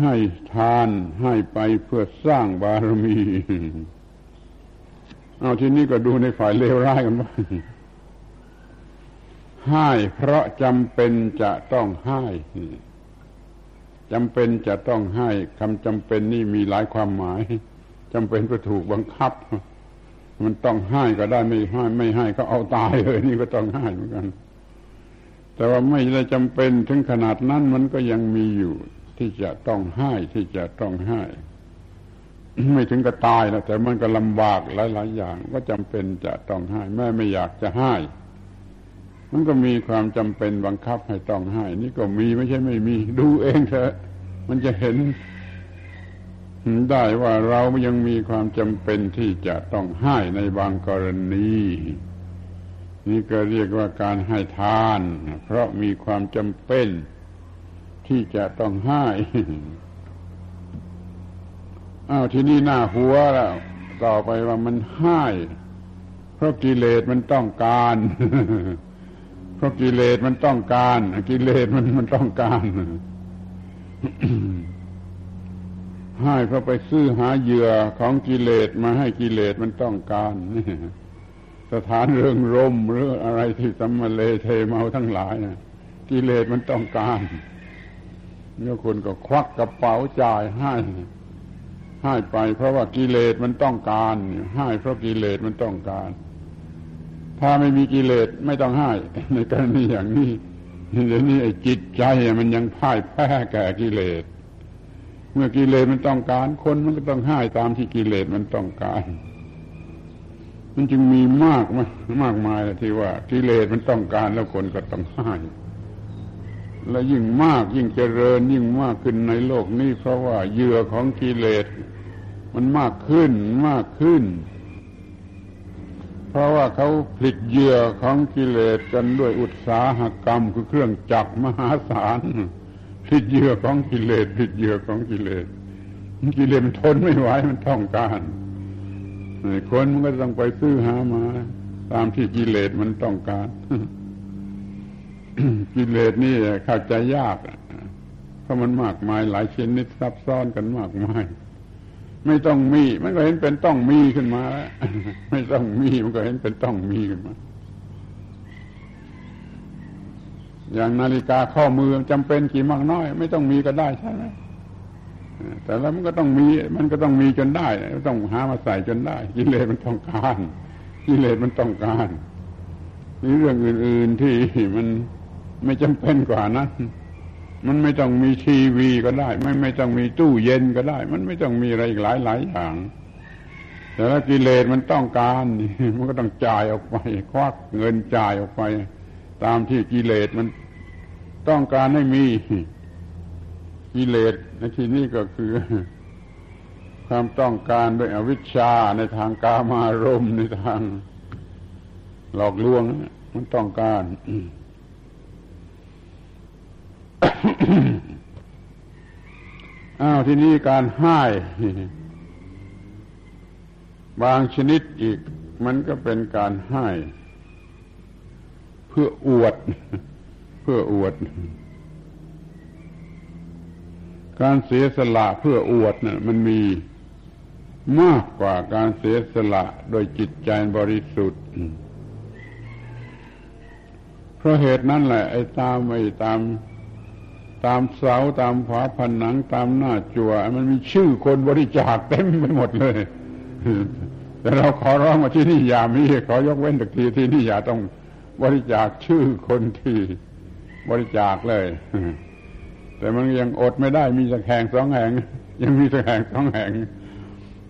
ให้ทานให้ไปเพื่อสร้างบารมี เอาทีนี้ก็ดูในฝ่ายเลวร้ายกันบ้างให้เพราะจำเป็นจะต้องให้จำเป็นจะต้องให้คำจำเป็นนี่มีหลายความหมาย จำเป็นก็ถูกบังคับ มันต้องให้ก็ได้ไม่ให้ไม่ให้ก็เอาตายเลยนี่ก็ต้องให้เหมือนกัน แต่ว่าไม่ได้จำเป็นถึงขนาดนั้นมันก็ยังมีอยู่ที่จะต้องให้ที่จะต้องให้ไม่ถึงกับตายนะแต่มันก็ลำบากหลาย ๆ อย่าง ก็จำเป็นจะต้องให้แม่ไม่อยากจะให้มันก็มีความจำเป็นบังคับให้ต้องให้ นี่ก็มีไม่ใช่ไม่มี ดูเองเถอะมันจะเห็น ได้ว่าเรายังมีความจำเป็นที่จะต้องให้ในบางกรณี นี่ก็เรียกว่าการให้ทาน เพราะมีความจำเป็น ที่จะต้องให้อ้าวที่นี่หน้าหัวแล้วต่อไปว่ามันให้เพราะกิเลสมันต้องการ เพราะกิเลสมันต้องการ กิเลสมันมันต้องการ ให้เพราะไปซื้อหาเหยื่อของกิเลสมาให้กิเลสมันต้องการสถานเรื่องรมหรืออะไรที่สัมมาเลเทเมาทั้งหลายนะกิเลสมันต้องการเนี่ยคนก็ควักกระเป๋าจ่ายให้ให้ไป เพราะว่ากิเลสมันต้องการให้เพราะกิเลสมันต้องการ ถ้าไม่มีกิเลสไม่ต้องให้ในกรณีอย่างนี้เดี๋ยวนี้ไอ้จิตใจมันยังพ่ายแพ้แก่กิเลส เมื่อกิเลสมันต้องการ คนมันก็ต้องให้ตามที่กิเลสมันต้องการ มันจึงมีมากมามากมายเลยที่ว่า กิเลสมันต้องการแล้วคนก็ต้องให้และยิ่งมากยิ่งเจริญยิ่งมากขึ้นในโลกนี้ เพราะว่าเหยื่อของกิเลส มันมากขึ้นมากขึ้น เพราะว่าเขาผลิตเหยื่อของกิเลสกันด้วยอุตสาหกรรมคือเครื่องจักรมหาศาล ผลิตเหยื่อของกิเลสผลิตเหยื่อของกิเลสกิเลสมันทนไม่ไหวมันต้องการคนมันก็ต้องไปซื้อหามา ตามที่กิเลสมันต้องการกิเลสนี่เข้าใจยากเพราะมันมากมายหลายชนิดซับซ้อนกันมากมาย ไม่ต้องมี มันก็เห็นเป็นต้องมีขึ้นมา ไม่ต้องมีมันก็เห็นเป็นต้องมีขึ้นมา อย่างนาฬิกาข้อมือจำเป็นกี่มากน้อย ไม่ต้องมีก็ได้ใช่ไหมแต่แล้วมันก็ต้องมีมันก็ต้องมีจนได้ต้องหามาใส่จนได้ กิเลสมันต้องการกิเลสมันต้องการนี่เรื่องอื่น ๆที่มันไม่จำเป็นกว่านั้นมันไม่ต้องมีทีวีก็ได้ ไม่ไม่ต้องมีตู้เย็นก็ได้ มันไม่ต้องมีอะไรอีกหลายหลายอย่าง แต่ถ้ากิเลสมันต้องการมันก็ต้องจ่ายออกไป ควักเงินจ่ายออกไป ตามที่กิเลสมัน ต้องการให้มีกิเลสในที่นี้ก็คือ ความต้องการด้วยอวิชชาในทางกามารมในทางหลอกลวง มันต้องการอ้าวที่นี่การให้บางชนิดอีก มันก็เป็นการให้ เพื่ออวด เพื่ออวด การเสียสละเพื่ออวดนะ่ะมันมีมากกว่าการเสียสละโดยจิตใจบริสุทธิ์ เพราะเหตุนั้นแหละ ไอ้ตามไอ้ตาม ตามเสาตามฝาผนังตามหน้าจั่วมันมีชื่อคนบริจาคเต็มไปหมดเลย แต่เราขอร้องว่าที่นี่อย่ามีขอยกเว้นตักทีที่นี่อย่าต้องบริจาคชื่อคนที่ บริจาคเลย แต่มันยังอดไม่ได้มีสักแห่งสองแห่ง ยังมีสักแห่งสองแห่ง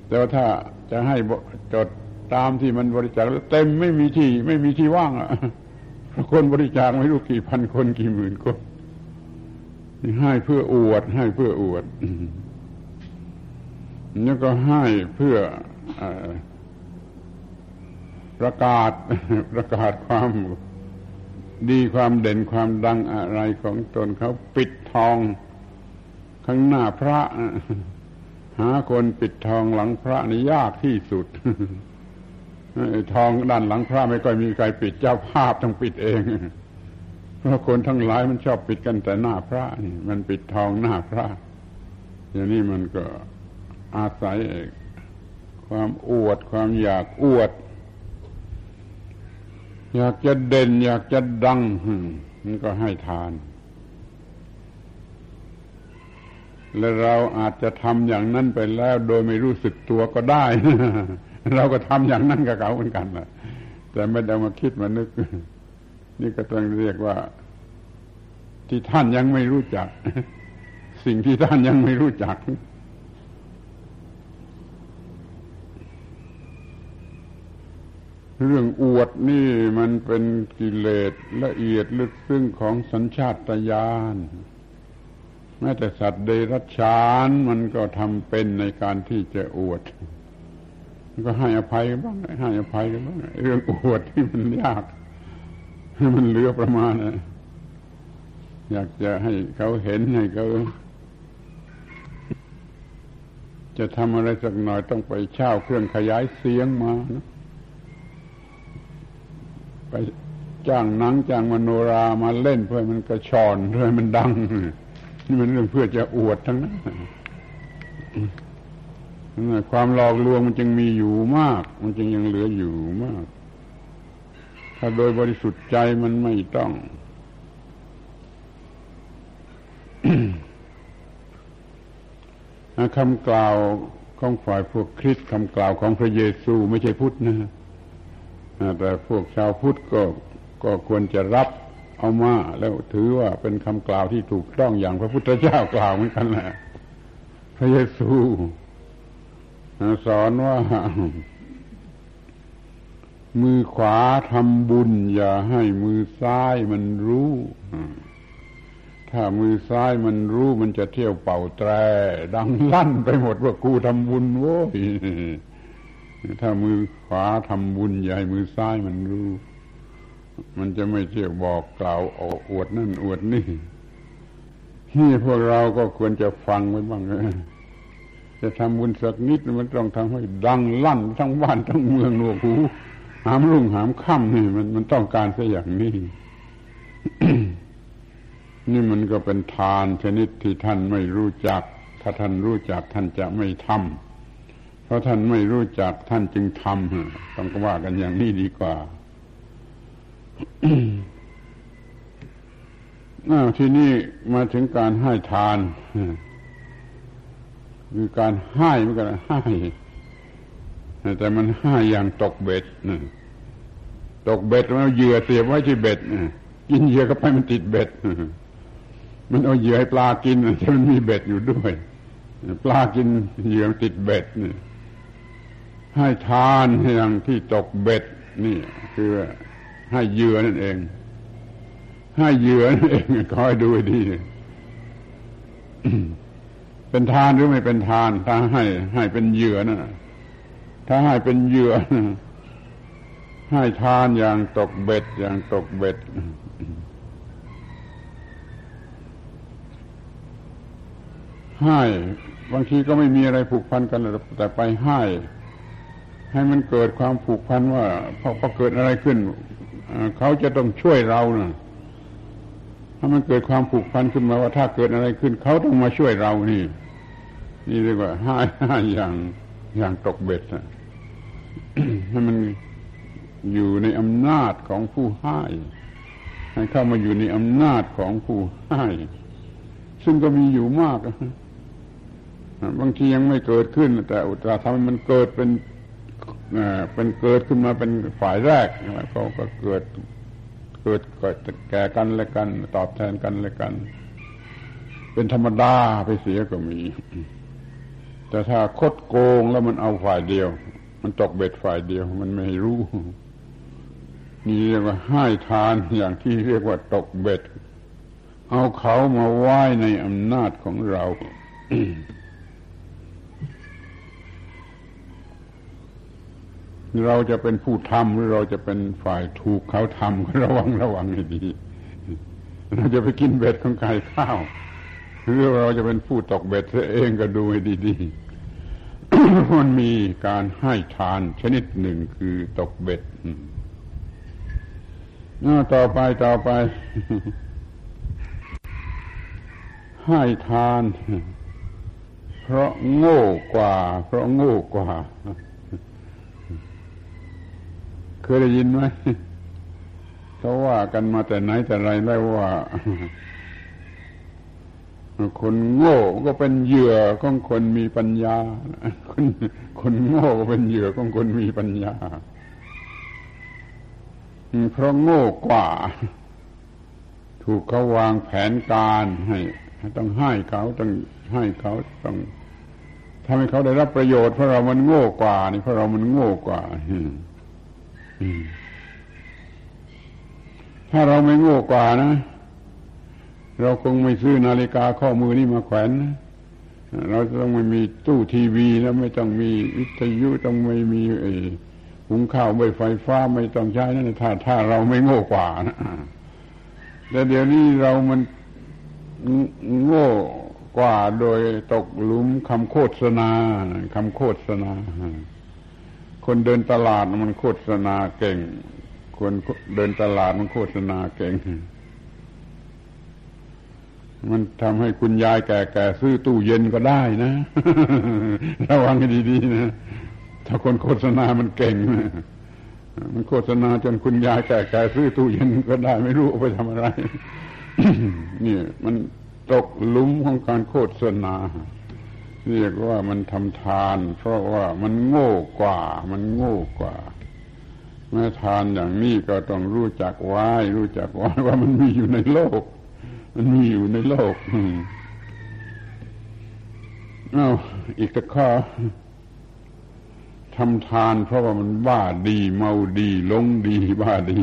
แต่ว่าถ้าจะให้จดตามที่มันบริจาคเต็มไม่มีที่ ไม่มีที่ว่างอะคนบริจาคไม่รู้กี่พันคนกี่หมื่นคนให้เพื่ออวด ให้เพื่ออวดแล้วก็ให้เพื่อประกาศประกาศความ ดีความเด่นความดังอะไรของตนเขาปิดทอง ข้างหน้าพระ หาคนปิดทองหลังพระนี่ยากที่สุดทองด้านหลังพระไม่ค่อยมีใครปิดเจ้าภาพต้องปิดเองเพราะคนทั้งหลายมันชอบปิดกันแต่หน้าพระนี่มันปิดทองหน้าพระอย่างนี้มันก็อาศัยความอวดความอยากอวด อยากจะเด่น อยากจะดังมันก็ให้ทาน และเราอาจจะทำอย่างนั้นไปแล้ว โดยไม่รู้สึกตัวก็ได้ เราก็ทำอย่างนั้นกับเขาเหมือนกันแหละแต่ไม่ได้มาคิดมานึก นี่ก็ต้องเรียกว่า ที่ท่านยังไม่รู้จัก สิ่งที่ท่านยังไม่รู้จัก เรื่องอวดนี่มันเป็นกิเลสละเอียดลึกซึ้งของสัญชาตญาณแม้แต่สัตว์เดรัจฉานมันก็ทำเป็นในการที่จะอวดก็ให้อภัยบ้างให้อภัยบ้างเรื่องอวดที่มันยากมันเหลือประมาณนะอยากจะให้เขาเห็นให้เขาจะทำอะไรสักหน่อยต้องไปเช่าเครื่องขยายเสียงมานะ ไปจ้างหนังจ้างมโนรามาเล่นเพื่อมันกระชอนเพื่อมันดัง นี่มันเรื่องเพื่อจะอวดทั้งนั้นความหลอกลวงมันจึงมีอยู่มาก มันจึงยังเหลืออยู่มาก ถ้าโดยบริสุทธิ์ใจมันไม่ต้องคำกล่าวของฝ่ายพวกคริสต์คำกล่าวของพระเยซู ไม่ใช่พุทธนะ แต่พวกชาวพุทธก็ก็ควรจะรับเอามาแล้วถือว่าเป็นคำกล่าวที่ถูกต้องอย่างพระพุทธเจ้ากล่าวเหมือนกันแหละพระเยซูสอนว่า มือขวาทำบุญ อย่าให้มือซ้ายมันรู้ ถ้ามือซ้ายมันรู้มันจะเที่ยวเป่าแตร ดังลั่นไปหมดว่ากูทำบุญโว้ย ถ้ามือขวาทำบุญอย่าให้มือซ้ายมันรู้ มันจะไม่เที่ยวบอกกล่าวอวดนั่นอวดนี่นี่พวกเราก็ควรจะฟังไว้บ้างจะทำบุญสักนิดมันต้องทำให้ดังลั่นทั้งบ้านทั้งเมืองหนวกหูหามรุ่งหามค่ำนี่มันมันต้องการซะอย่างนี้ นี่มันก็เป็นทานชนิดที่ท่านไม่รู้จัก ถ้าท่านรู้จักท่านจะไม่ทำ ราะท่านไม่รู้จักท่านจึงทำต้องว่ากันอย่างนี้ดีกว่าทีนี่มาถึงการให้ทานคือการให้เหมือนกันให้แต่มันให้อย่างตกเบ็ดตกเบ็ดแล้วเหยื่อเสียบไว้ที่เบ็ดกินเหยื่อก็ไปมันติดเบ็ดมันเอาเหยื่อให้ปลากินแต่มันมีเบ็ดอยู่ด้วย ปลากินเหยื่อติดเบ็ดนี่ ให้ทานอย่างที่ตกเบ็ด นี่ คือให้เหยื่อนั่นเอง ให้เหยื่อนั่นเองคอยดูดี เป็นทานหรือไม่เป็นทาน ถ้าให้ให้เป็นเหยื่อนั่นถ้าให้เป็นเหยื่อให้ทานอย่างตกเบ็ด อย่างตกเบ็ด ให้ บางทีก็ไม่มีอะไรผูกพันกันแต่ไปให้ ให้มันเกิดความผูกพันว่าพอพอเกิดอะไรขึ้นเขาจะต้องช่วยเรานะถ้ามันเกิดความผูกพันขึ้นมาว่าถ้าเกิดอะไรขึ้น เขาต้องมาช่วยเรานี่ นี่เรียกว่าให้ให้อย่างอย่างตกเบ็ดนะให้มันอยู่ในอำนาจของผู้ให้ให้เข้ามาอยู่ในอำนาจของผู้ให้ซึ่งก็มีอยู่มากบางทียังไม่เกิดขึ้น แต่อุตสาห์ทำให้มันเกิดเป็น เป็นเกิดขึ้นมาเป็นฝ่ายแรกแล้วก็เกิดเกิดเกิดแก่กันและกัน ตอบแทนกันและกัน เป็นธรรมดาไปเสียก็มี แต่ถ้าคดโกงแล้วมันเอาฝ่ายเดียว มันตกเบ็ดฝ่ายเดียว มันไม่รู้นี่เรียกว่าให้ทานอย่างที่เรียกว่าตกเบ็ด เอาเขามาไหว้ในอำนาจของเรา เราจะเป็นผู้ทำหรือเราจะเป็นฝ่ายถูกเขาทำก็ระวังระวังให้ดี เราจะไปกินเบ็ดของไก่ข้าวหรือเราจะเป็นผู้ตกเบ็ดเองก็ดูให้ดีๆมันมีการให้ทานชนิดหนึ่งคือตกเบ็ดต่อไปต่อไป ให้ทาน เพราะโง่กว่า เพราะโง่กว่า ยได้ยินไหมเขาว่ากันมาแต่ไหนแต่ไรได้ว่า คนโง่ก็เป็นเหยื่อของคนมีปัญญา คนคนโง่ก็เป็นเหยื่อของคนมีปัญญาเพราะโง่กว่า ถูกเขาวางแผนการให้ต้องให้เขาต้องให้เขาต้องทำให้เขาได้รับประโยชน์เพราะเรามันโง่กว่านี่เพราะเรามันโง่กว่า ถ้าเราไม่โง่กว่านะ เราคงไม่ซื้อนาฬิกาข้อมือนี่มาแขวนนะเราต้องไม่มีตู้ทีวี แล้วไม่ต้องมีวิทยุต้องไม่มีหุงข้าวไม่ไฟฟ้าไม่ต้องใช้นั่นถ้าถ้าเราไม่โง่กว่านะแต่เดี๋ยวนี้เรามันโง่กว่าโดยตกหลุมคำโฆษณาคำโฆษณา คนเดินตลาดมันโฆษณาเก่ง คนเดินตลาดมันโฆษณาเก่ง มันทำให้คุณยายแก่ๆซื้อตู้เย็นก็ได้นะระวังให้ดีๆนะถ้าคนโฆษณามันเก่งมันโฆษณาจนคุณยายแก่ๆซื้อตู้เย็นก็ได้ไม่รู้ไปทำอะไรนี่มันตกลุมของการโฆษณา เรียกว่ามันทำทาน เพราะว่ามันโง่กว่า มันโง่กว่าแม้ทานอย่างนี้ก็ต้องรู้จักไว้รู้จักไว้ว่ามันมีอยู่ในโลก มันมีอยู่ในโลกอ้าวอีกตะข้อทำทาน เพราะว่ามันบ้าดี เมาดีหลงดี บ้าดี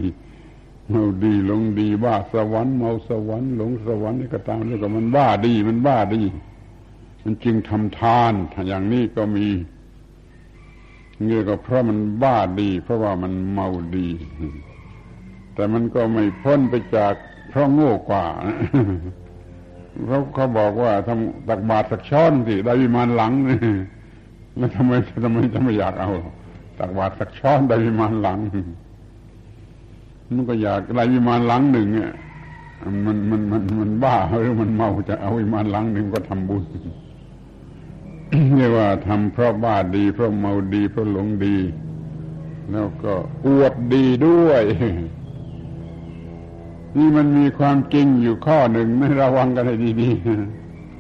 เมาดีหลงดี บ้าสวรรค์เมาสวรรค์หลงสวรรค์นี่ก็ตามแล้วก็มันบ้าดี มันบ้าดี มันจึงทำทานอย่างนี้ก็มีเงี้ยก็เพราะมันบ้าดี เพราะว่ามันเมาดี แต่มันก็ไม่พ้นไปจากเพราะโง่กว่าเพราะเขาบอกว่าทำตักบาตรสักช้อนสิได้วิมานหลังนี่แล้วทำไมทำไมจะไม่อยากเอาตักบาตรสักช้อนได้วิมานหลังมันก็อยากได้วิมานหลังหนึ่งเนี่ยมันมันมันมันบ้าหรือมันเมาจะเอาวิมานหลังหนึ่งก็ทำบุญ เรียกว่าทำเพราะบ้าดี เพราะเมาดี เพราะหลงดี แล้วก็อวดดีด้วย นี่มันมีความจริงอยู่ข้อหนึ่งไม่ระวังกันให้ดี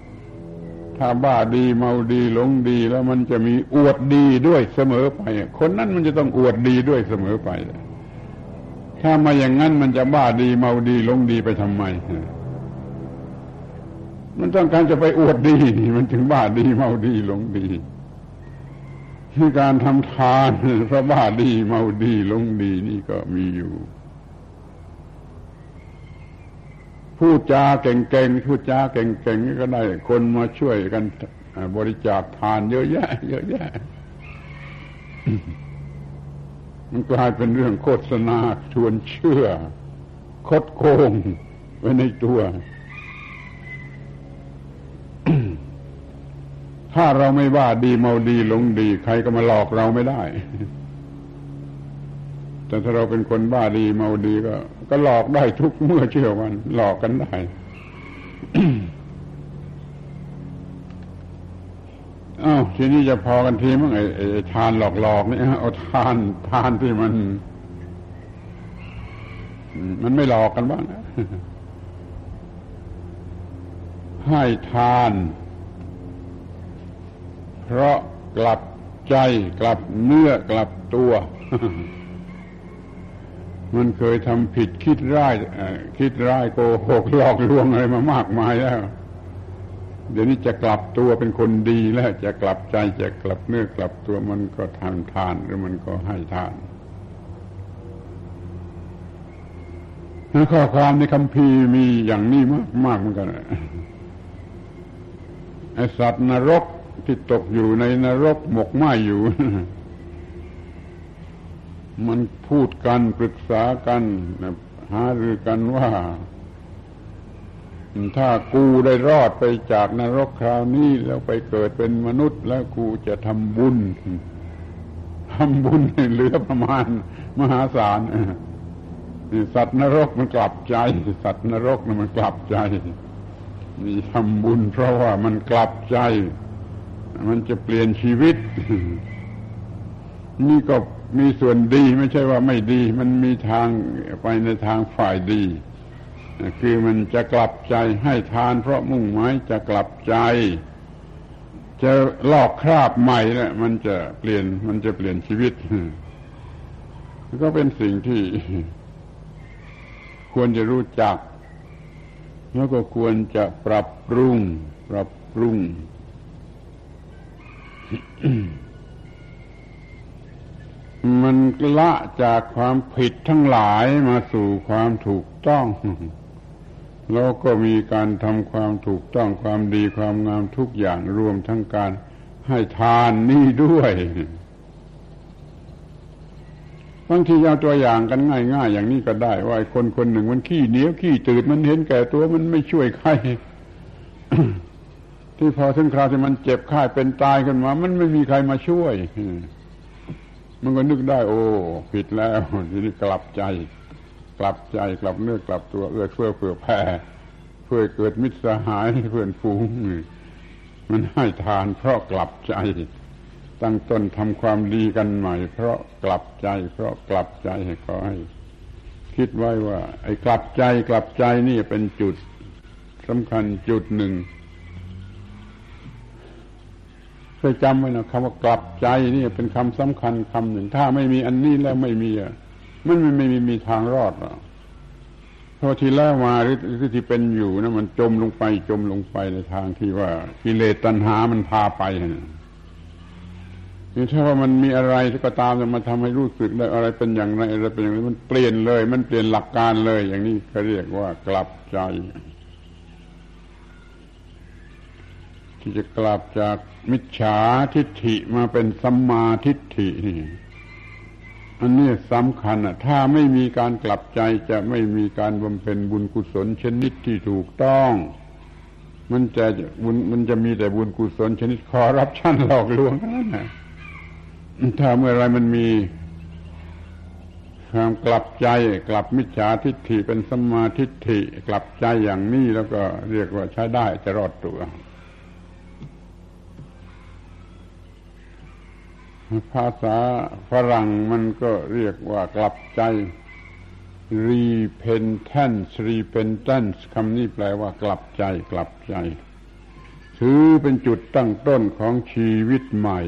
ๆถ้าบ้าดีเมาดีหลงดี แล้วมันจะมีอวดดีด้วยเสมอไป คนนั้นมันจะต้องอวดดีด้วยเสมอไป ถ้ามาอย่างนั้นมันจะบ้าดีเมาดีหลงดีไปทำไม มันต้องการจะไปอวดดีนี่มันถึงบ้าดีเมาดีหลงดีที่การทำทานพระบ้าดีเมาดีหลงดีนี่ก็มีอยู่พูดจาเก่งๆพูดจาเก่งๆก็ได้ คนมาช่วยกันบริจาคทานเยอะแยะ เยอะแยะ มันกลายเป็นเรื่องโฆษณาชวนเชื่อ คดโกงไว้ในตัว ถ้าเราไม่ว่าดีเมาดีหลงดี ใครก็มาหลอกเราไม่ได้ แต่ถ้าเราเป็นคนบ้าดีเมาดีก็ ก็หลอกได้ทุกเมื่อเชื่อวัน หลอกกันได้อ้าวทีนี้จะพอกันทีมั้งไอ้ไอ้ทานหลอกๆนี่เอาทานทานที่มัน มันไม่หลอกกันบ้างให้ทาน เพราะกลับใจกลับเนื้อกลับตัว มันเคยทำผิดคิดร้ายคิดร้ายโกหกหลอกลวงอะไรมามากมายแล้ว เดี๋ยวนี้จะกลับตัวเป็นคนดีแล้ว จะกลับใจจะกลับเนื้อกลับตัวมันก็ทำทานหรือมันก็ให้ทานข้อความในคำพีมีอย่างนี้มากมากเหมือนกันไอสัตว์นรก ที่ตกอยู่ในนรกหมกไหมอยู่ มันพูดกันปรึกษากันหารือกันว่า ถ้ากูได้รอดไปจากนรกคราวนี้แล้วไปเกิดเป็นมนุษย์ แล้วกูจะทำบุญทำบุญเหลือประมาณ มหาศาลสัตว์นรกมันกลับใจ สัตว์นรกมันกลับใจนี่ทำบุญเพราะว่ามันกลับใจ มันจะเปลี่ยนชีวิต นี่ก็มีส่วนดีไม่ใช่ว่าไม่ดี มันมีทางไปในทางฝ่ายดี คือมันจะกลับใจให้ทาน เพราะมุ่งหมายจะกลับใจ จะลอกคราบใหม่แล้วมันจะเปลี่ยนมันจะเปลี่ยนชีวิต ก็เป็นสิ่งที่ ควรจะรู้จัก แล้วก็ควรจะปรับปรุง ปรับปรุง มันละจากความผิดทั้งหลายมาสู่ความถูกต้อง แล้วก็มีการทำความถูกต้องความดีความงามทุกอย่างรวมทั้งการให้ทานนี่ด้วยบางทีเอาตัวอย่างกันง่าย ๆ อย่างนี้ก็ได้ว่าคนคนหนึ่งมันขี้เหนียวขี้ตืดมันเห็นแก่ตัวมันไม่ช่วยใคร ที่พอถึงคราวที่มันเจ็บไข้เป็นตายขึ้นมา มันไม่มีใครมาช่วย มันก็นึกได้ โอ้ผิดแล้วทีนี้กลับใจ กลับใจกลับเนื้อกลับตัวเอื้อเฟื้อเผื่อแผ่เพื่อเกิดมิตรสหายเพื่อนฝูงมันให้ทานเพราะกลับใจ ตั้งต้นทำความดีกันใหม่ เพราะกลับใจ เพราะกลับใจให้ขอให้คิดไว้ว่า ไอ้กลับใจกลับใจนี่เป็นจุดสำคัญจุดหนึ่ง เคยจำไว้นะคำว่ากลับใจนี่เป็นคำสำคัญคำหนึ่ง ถ้าไม่มีอันนี้แล้วไม่มีอะมันไม่ไม่มีมีทางรอดหรอกเพราะที่แล้วมาหรือที่เป็นอยู่นะมันจมลงไปจมลงไปในทางที่ว่ากิเลสตัณหามันพาไปนี่ถ้าว่ามันมีอะไรที่ก็ตามจะมาทำให้รู้สึกได้อะไรเป็นอย่างไรอะไรเป็นอย่างไรมันเปลี่ยนเลย มันเปลี่ยนหลักการเลย อย่างนี้เขาเรียกว่ากลับใจ ที่จะกลับจากมิจฉาทิฏฐิมาเป็นสัมมาทิฏฐินี่อันนี้สำคัญอะถ้าไม่มีการกลับใจจะไม่มีการบำเพ็ญบุญกุศลชนิดที่ถูกต้อง มันจะบุญมันจะมีแต่บุญกุศลชนิดคอรับชั่นหลอกลวงนั่นแหละถ้าเมื่อไรมันมีความกลับใจกลับมิจฉาทิฏฐิเป็นสมาทิฏฐิ กลับใจอย่างนี้แล้วก็เรียกว่าใช้ได้จะรอดตัว ภาษาฝรั่งมันก็เรียกว่ากลับใจ repentance repentance คำนี้แปลว่ากลับใจ กลับใจ ถือเป็นจุดตั้งต้นของชีวิตใหม่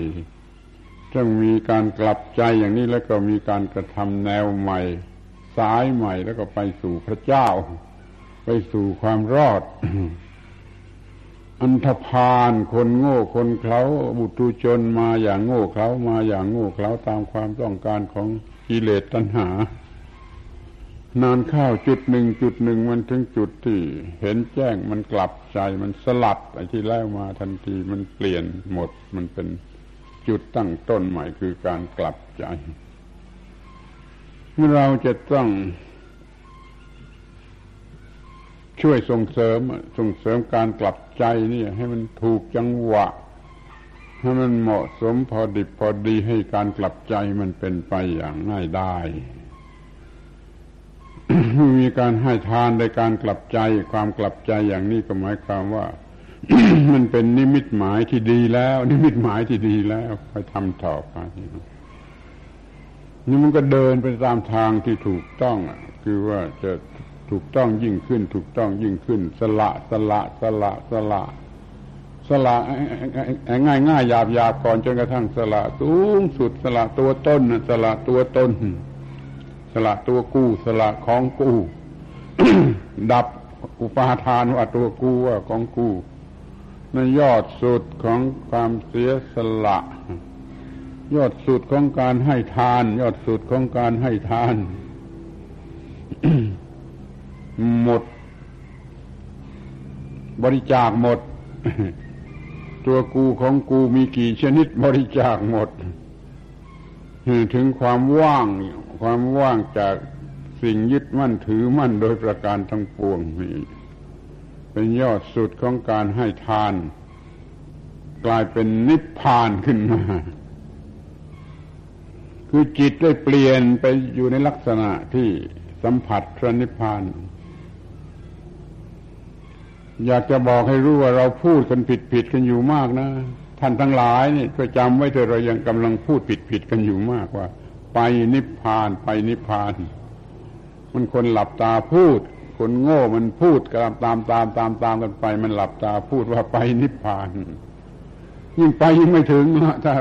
ต้องมีการกลับใจอย่างนี้แล้วก็มีการกระทำแนวใหม่ สายใหม่แล้วก็ไปสู่พระเจ้า ไปสู่ความรอด อันธพาลคนโง่คนเขาบุตุชนมาอย่างโง่เขามาอย่างโง่เขาตามความต้องการของกิเลสตัณหา นานข้าวจุดหนึ่งจุดหนึ่งมันถึงจุดที่ เห็นแจ้งมันกลับใจมันสลัดไอ้ที่แล้วมาทันทีมันเปลี่ยนหมดมันเป็นจุดตั้งต้นใหม่คือการกลับใจเราจะต้อง ช่วยส่งเสริมส่งเสริมการกลับใจนี่ให้มันถูกจังหวะ ให้มันเหมาะสมพอดิบพอดีให้การกลับใจมันเป็นไปอย่างง่ายได้มีการให้ทานในการกลับใจ ความกลับใจอย่างนี้ก็หมายความว่า มันเป็นนิมิตหมายที่ดีแล้ว นิมิตหมายที่ดีแล้วไปทำต่อไปนี่มันก็เดินไปตามทางที่ถูกต้องคือว่าจะ ถูกต้องยิ่งขึ้น ถูกต้องยิ่งขึ้น สละสละสละสละสละง่ายง่ายหยาบหยาบก่อนจนกระทั่งสละสูงสุดสละตัวต้นสละตัวต้น สละตัวกู้ สละของกู้ ดับอุปาทานว่าตัวกู้ว่าของกู้นั่นยอดสุดของความเสียสละ ยอดสุดของการให้ทาน ยอดสุดของการให้ทาน หมด บริจาคหมด ตัวกูของกูมีกี่ชนิดบริจาคหมด ถึงความว่าง ความว่างจากสิ่งยึดมั่นถือมั่นโดยประการทั้งปวงนี่เป็นยอดสุดของการให้ทาน กลายเป็นนิพพานขึ้นมา คือจิตได้เปลี่ยนไปอยู่ในลักษณะที่สัมผัสพระนิพพาน อยากจะบอกให้รู้ว่าเราพูดกันผิดผิดกันอยู่มากนะ ท่านทั้งหลายนี่ก็จำไว้เถอะเรายังกำลังพูดผิดผิดกันอยู่มากว่า ไปนิพพานไปนิพพาน มันคนหลับตาพูด คนโง่มันพูดตามตามตามตามตามกันไป มันหลับตาพูดว่าไปนิพพาน ยิ่งไปยิ่งไม่ถึงถ้า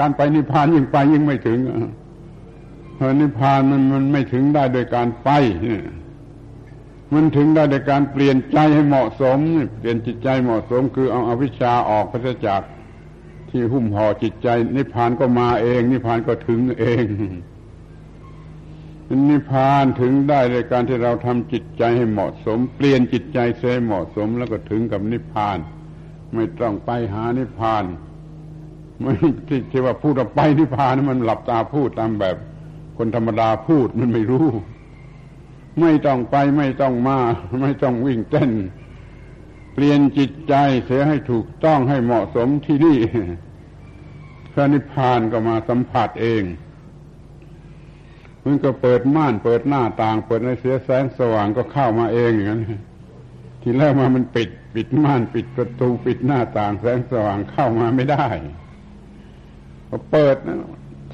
การไปนิพพานยิ่งไปยิ่งไม่ถึงเพราะนิพพานมันมันไม่ถึงได้โดยการไป มันถึงได้ในการเปลี่ยนใจให้เหมาะสม เปลี่ยนจิตใจเหมาะสม คือเอาอาวิชชาออกพระจากที่หุ้มห่อจิตใจ นิพพานก็มาเอง นิพพานก็ถึงเองนิพพานถึงได้ในการที่เราทำจิตใจให้เหมาะสม เปลี่ยนจิตใจเสียเหมาะสม แล้วก็ถึงกับนิพพาน ไม่ต้องไปหานิพพานไม่ที่ที่ว่าพูดไปนิพพานมันหลับตาพูดตามแบบ คนธรรมดาพูดมันไม่รู้ ไม่ต้องไปไม่ต้องมา ไม่ต้องวิ่งเต้น เปลี่ยนจิตใจเสียให้ถูกต้องให้เหมาะสมที่นี่พระนิพพานก็มาสัมผัสเองมันก็เปิดม่านเปิดหน้าต่าง เปิดในเสียแสงสว่างก็เข้ามาเองอย่างนั้นทีแรกมามันปิด ปิดม่านปิดประตูปิดหน้าต่าง แสงสว่างเข้ามาไม่ได้พอเปิด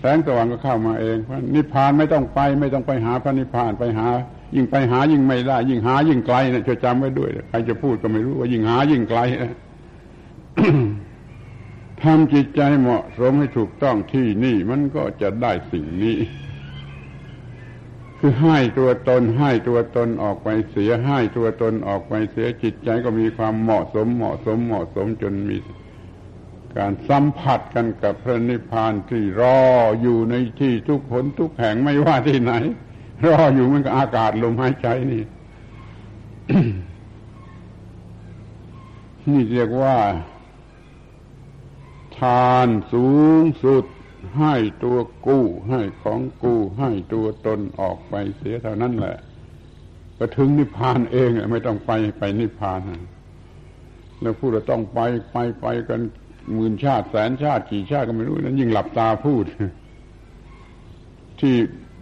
แสงสว่างก็เข้ามาเองพระนิพพานไม่ต้องไป ไม่ต้องไปหาพระนิพพานไปหา ยิ่งไปหายิ่งไม่ได้ ยิ่งหายิ่งไกลนะจะจำไว้ด้วยใครจะพูดก็ไม่รู้ว่ายิ่งหายิ่งไกลนะทำจิตใจเหมาะสมให้ถูกต้องที่นี่มันก็จะได้สิ่งนี้ คือให้ตัวตนให้ตัวตนออกไปเสียให้ตัวตนออกไปเสียจิตใจก็มีความเหมาะสมเหมาะสมเหมาะสมจนมีการสัมผัสกันกับพระนิพพานที่รออยู่ในที่ทุกผลทุกแห่งไม่ว่าที่ไหน รออยู่มันก็อากาศลมหายใจนี่นี่เรียกว่า ทานสูงสุด ให้ตัวกู้ ให้ของกู้ ให้ตัวตนออกไปเสียเท่านั้นแหละก็ถึงนิพพานเองไม่ต้องไปไปนิพพานแล้วพูดว่าต้องไปไปไปกันหมื่นชาติแสนชาติกี่ชาติก็ไม่รู้นั้นยิ่งหลับตาพูด ที่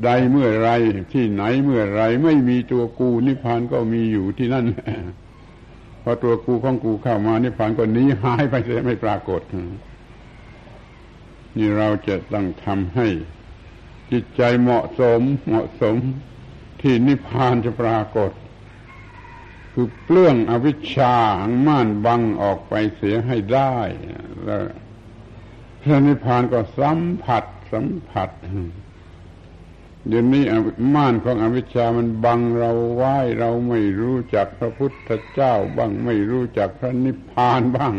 ใดเมื่อไรที่ไหนเมื่อไรไม่มีตัวกูนิพพานก็มีอยู่ที่นั่นพอตัวกูของกูเข้ามานิพพานก็หนีหายไปเลยไม่ปรากฏ นี่เราจะต้องทำให้ จิตใจเหมาะสม เหมาะสมที่นิพพานจะปรากฏ คือเปลื้องอวิชชาหังม่านบังออกไปเสียให้ได้แล้วพระนิพพานก็สัมผัสสัมผัส เดี๋ยวนี้ม่านของอวิชชามันบังเราไว้เราไม่รู้จักพระพุทธเจ้าบ้าง ไม่รู้จักพระนิพพานบ้าง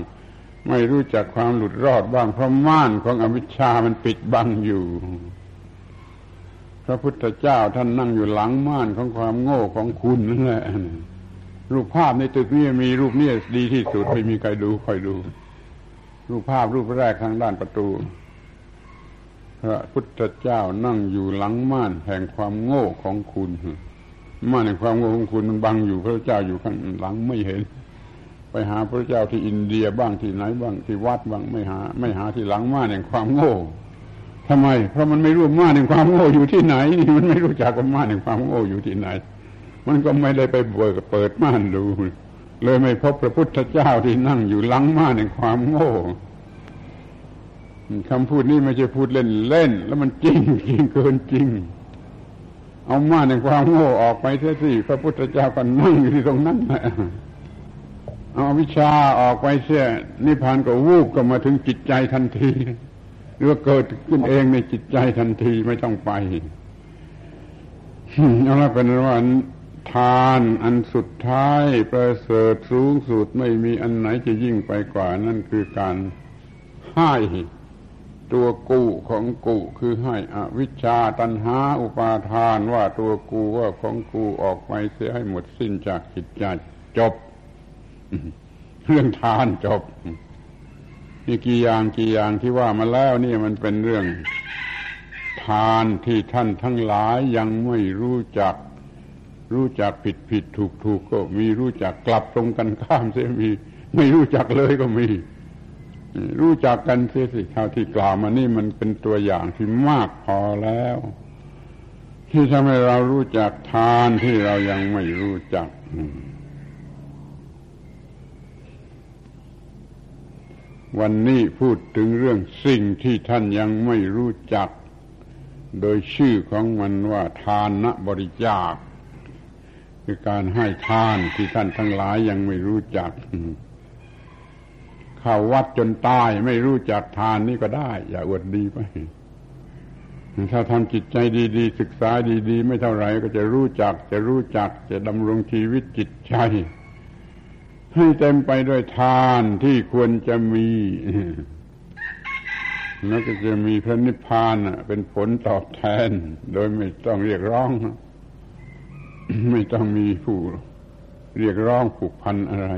ไม่รู้จักความหลุดรอดบ้าง เพราะม่านของอวิชชามันปิดบังอยู่ พระพุทธเจ้าท่านนั่งอยู่หลังม่านของความโง่ของคุณนั่นแหละรูปภาพในตึกนี้มีรูปนี้ดีที่สุดไม่มีใครดูคอยดู รูปภาพรูปแรกทางด้านประตู พระพุทธเจ้านั่งอยู่หลังม่านแห่งความโง่ของคุณม่านแห่งความโง่ของคุณมันบังอยู่พระเจ้าอยู่ข้างหลังไม่เห็น ไปหาพระเจ้าที่อินเดียบ้างที่ไหนบ้างที่วัดบ้างไม่หา ไม่หาที่หลังม่านแห่งความโง่ทำไม เพราะมันไม่รู้ม่านแห่งความโง่อยู่ที่ไหนมันไม่รู้จักว่าม่านแห่งความโง่อยู่ที่ไหน มันก็ไม่ได้ไปเปิดเปิดม่านดูเลยไม่พบพระพุทธเจ้าที่นั่งอยู่หลังม่านแห่งความโง่ คำพูดนี้ไม่ใช่พูดเล่นเล่น แล้วมันจริงจริงเกินจริง เอาม่านความโง่ออกไปเสียสิพระพุทธเจ้าก็นั่งอยู่ที่ตรงนั้นแหละเอาวิชาออกไปเสียนิพพานก็วูบก็มาถึงจิตใจทันทีหรือว่าเกิดขึ้นเองในจิตใจทันทีไม่ต้องไปเอาละเป็นว่าทานอันสุดท้ายประเสริฐสูงสุดไม่มีอันไหนจะยิ่งไปกว่า นั่นคือการให้ ตัวกูของกูคือให้อวิชชาตันหาอุปาทานว่าตัวกูว่าของกูออกไปเสียให้หมดสิ้นจากจิตใจจบ เรื่องทานจบนี่กี่อย่างกี่อย่างที่ว่ามาแล้วนี่มันเป็นเรื่องทานที่ท่านทั้งหลายยังไม่รู้จัก รู้จักผิดผิดถูกถูกก็มีรู้จักกลับตรงกันข้ามเสียมี ไม่รู้จักเลยก็มี รู้จักกันเสียสิเท่าที่กล่าวมานี่มันเป็นตัวอย่างที่มากพอแล้ว ที่ทำให้เรารู้จักทานที่เรายังไม่รู้จักวันนี้พูดถึงเรื่องสิ่งที่ท่านยังไม่รู้จัก โดยชื่อของมันว่าทานนะบริจาค คือการให้ทานที่ท่านทั้งหลายยังไม่รู้จัก เข้าวัดจนตายไม่รู้จักทานนี่ก็ได้ อย่าอวดดีไปถ้าทำจิตใจดีๆ ศึกษาดี ๆ ไม่เท่าไหร่ก็จะรู้จัก จะรู้จัก จะดำรงชีวิตจิตใจ ให้เต็มไปด้วยทานที่ควรจะมีแล้วก็จะมีพระนิพพานเป็นผลตอบแทน โดยไม่ต้องเรียกร้อง ไม่ต้องมีผู้เรียกร้องผูกพันอะไร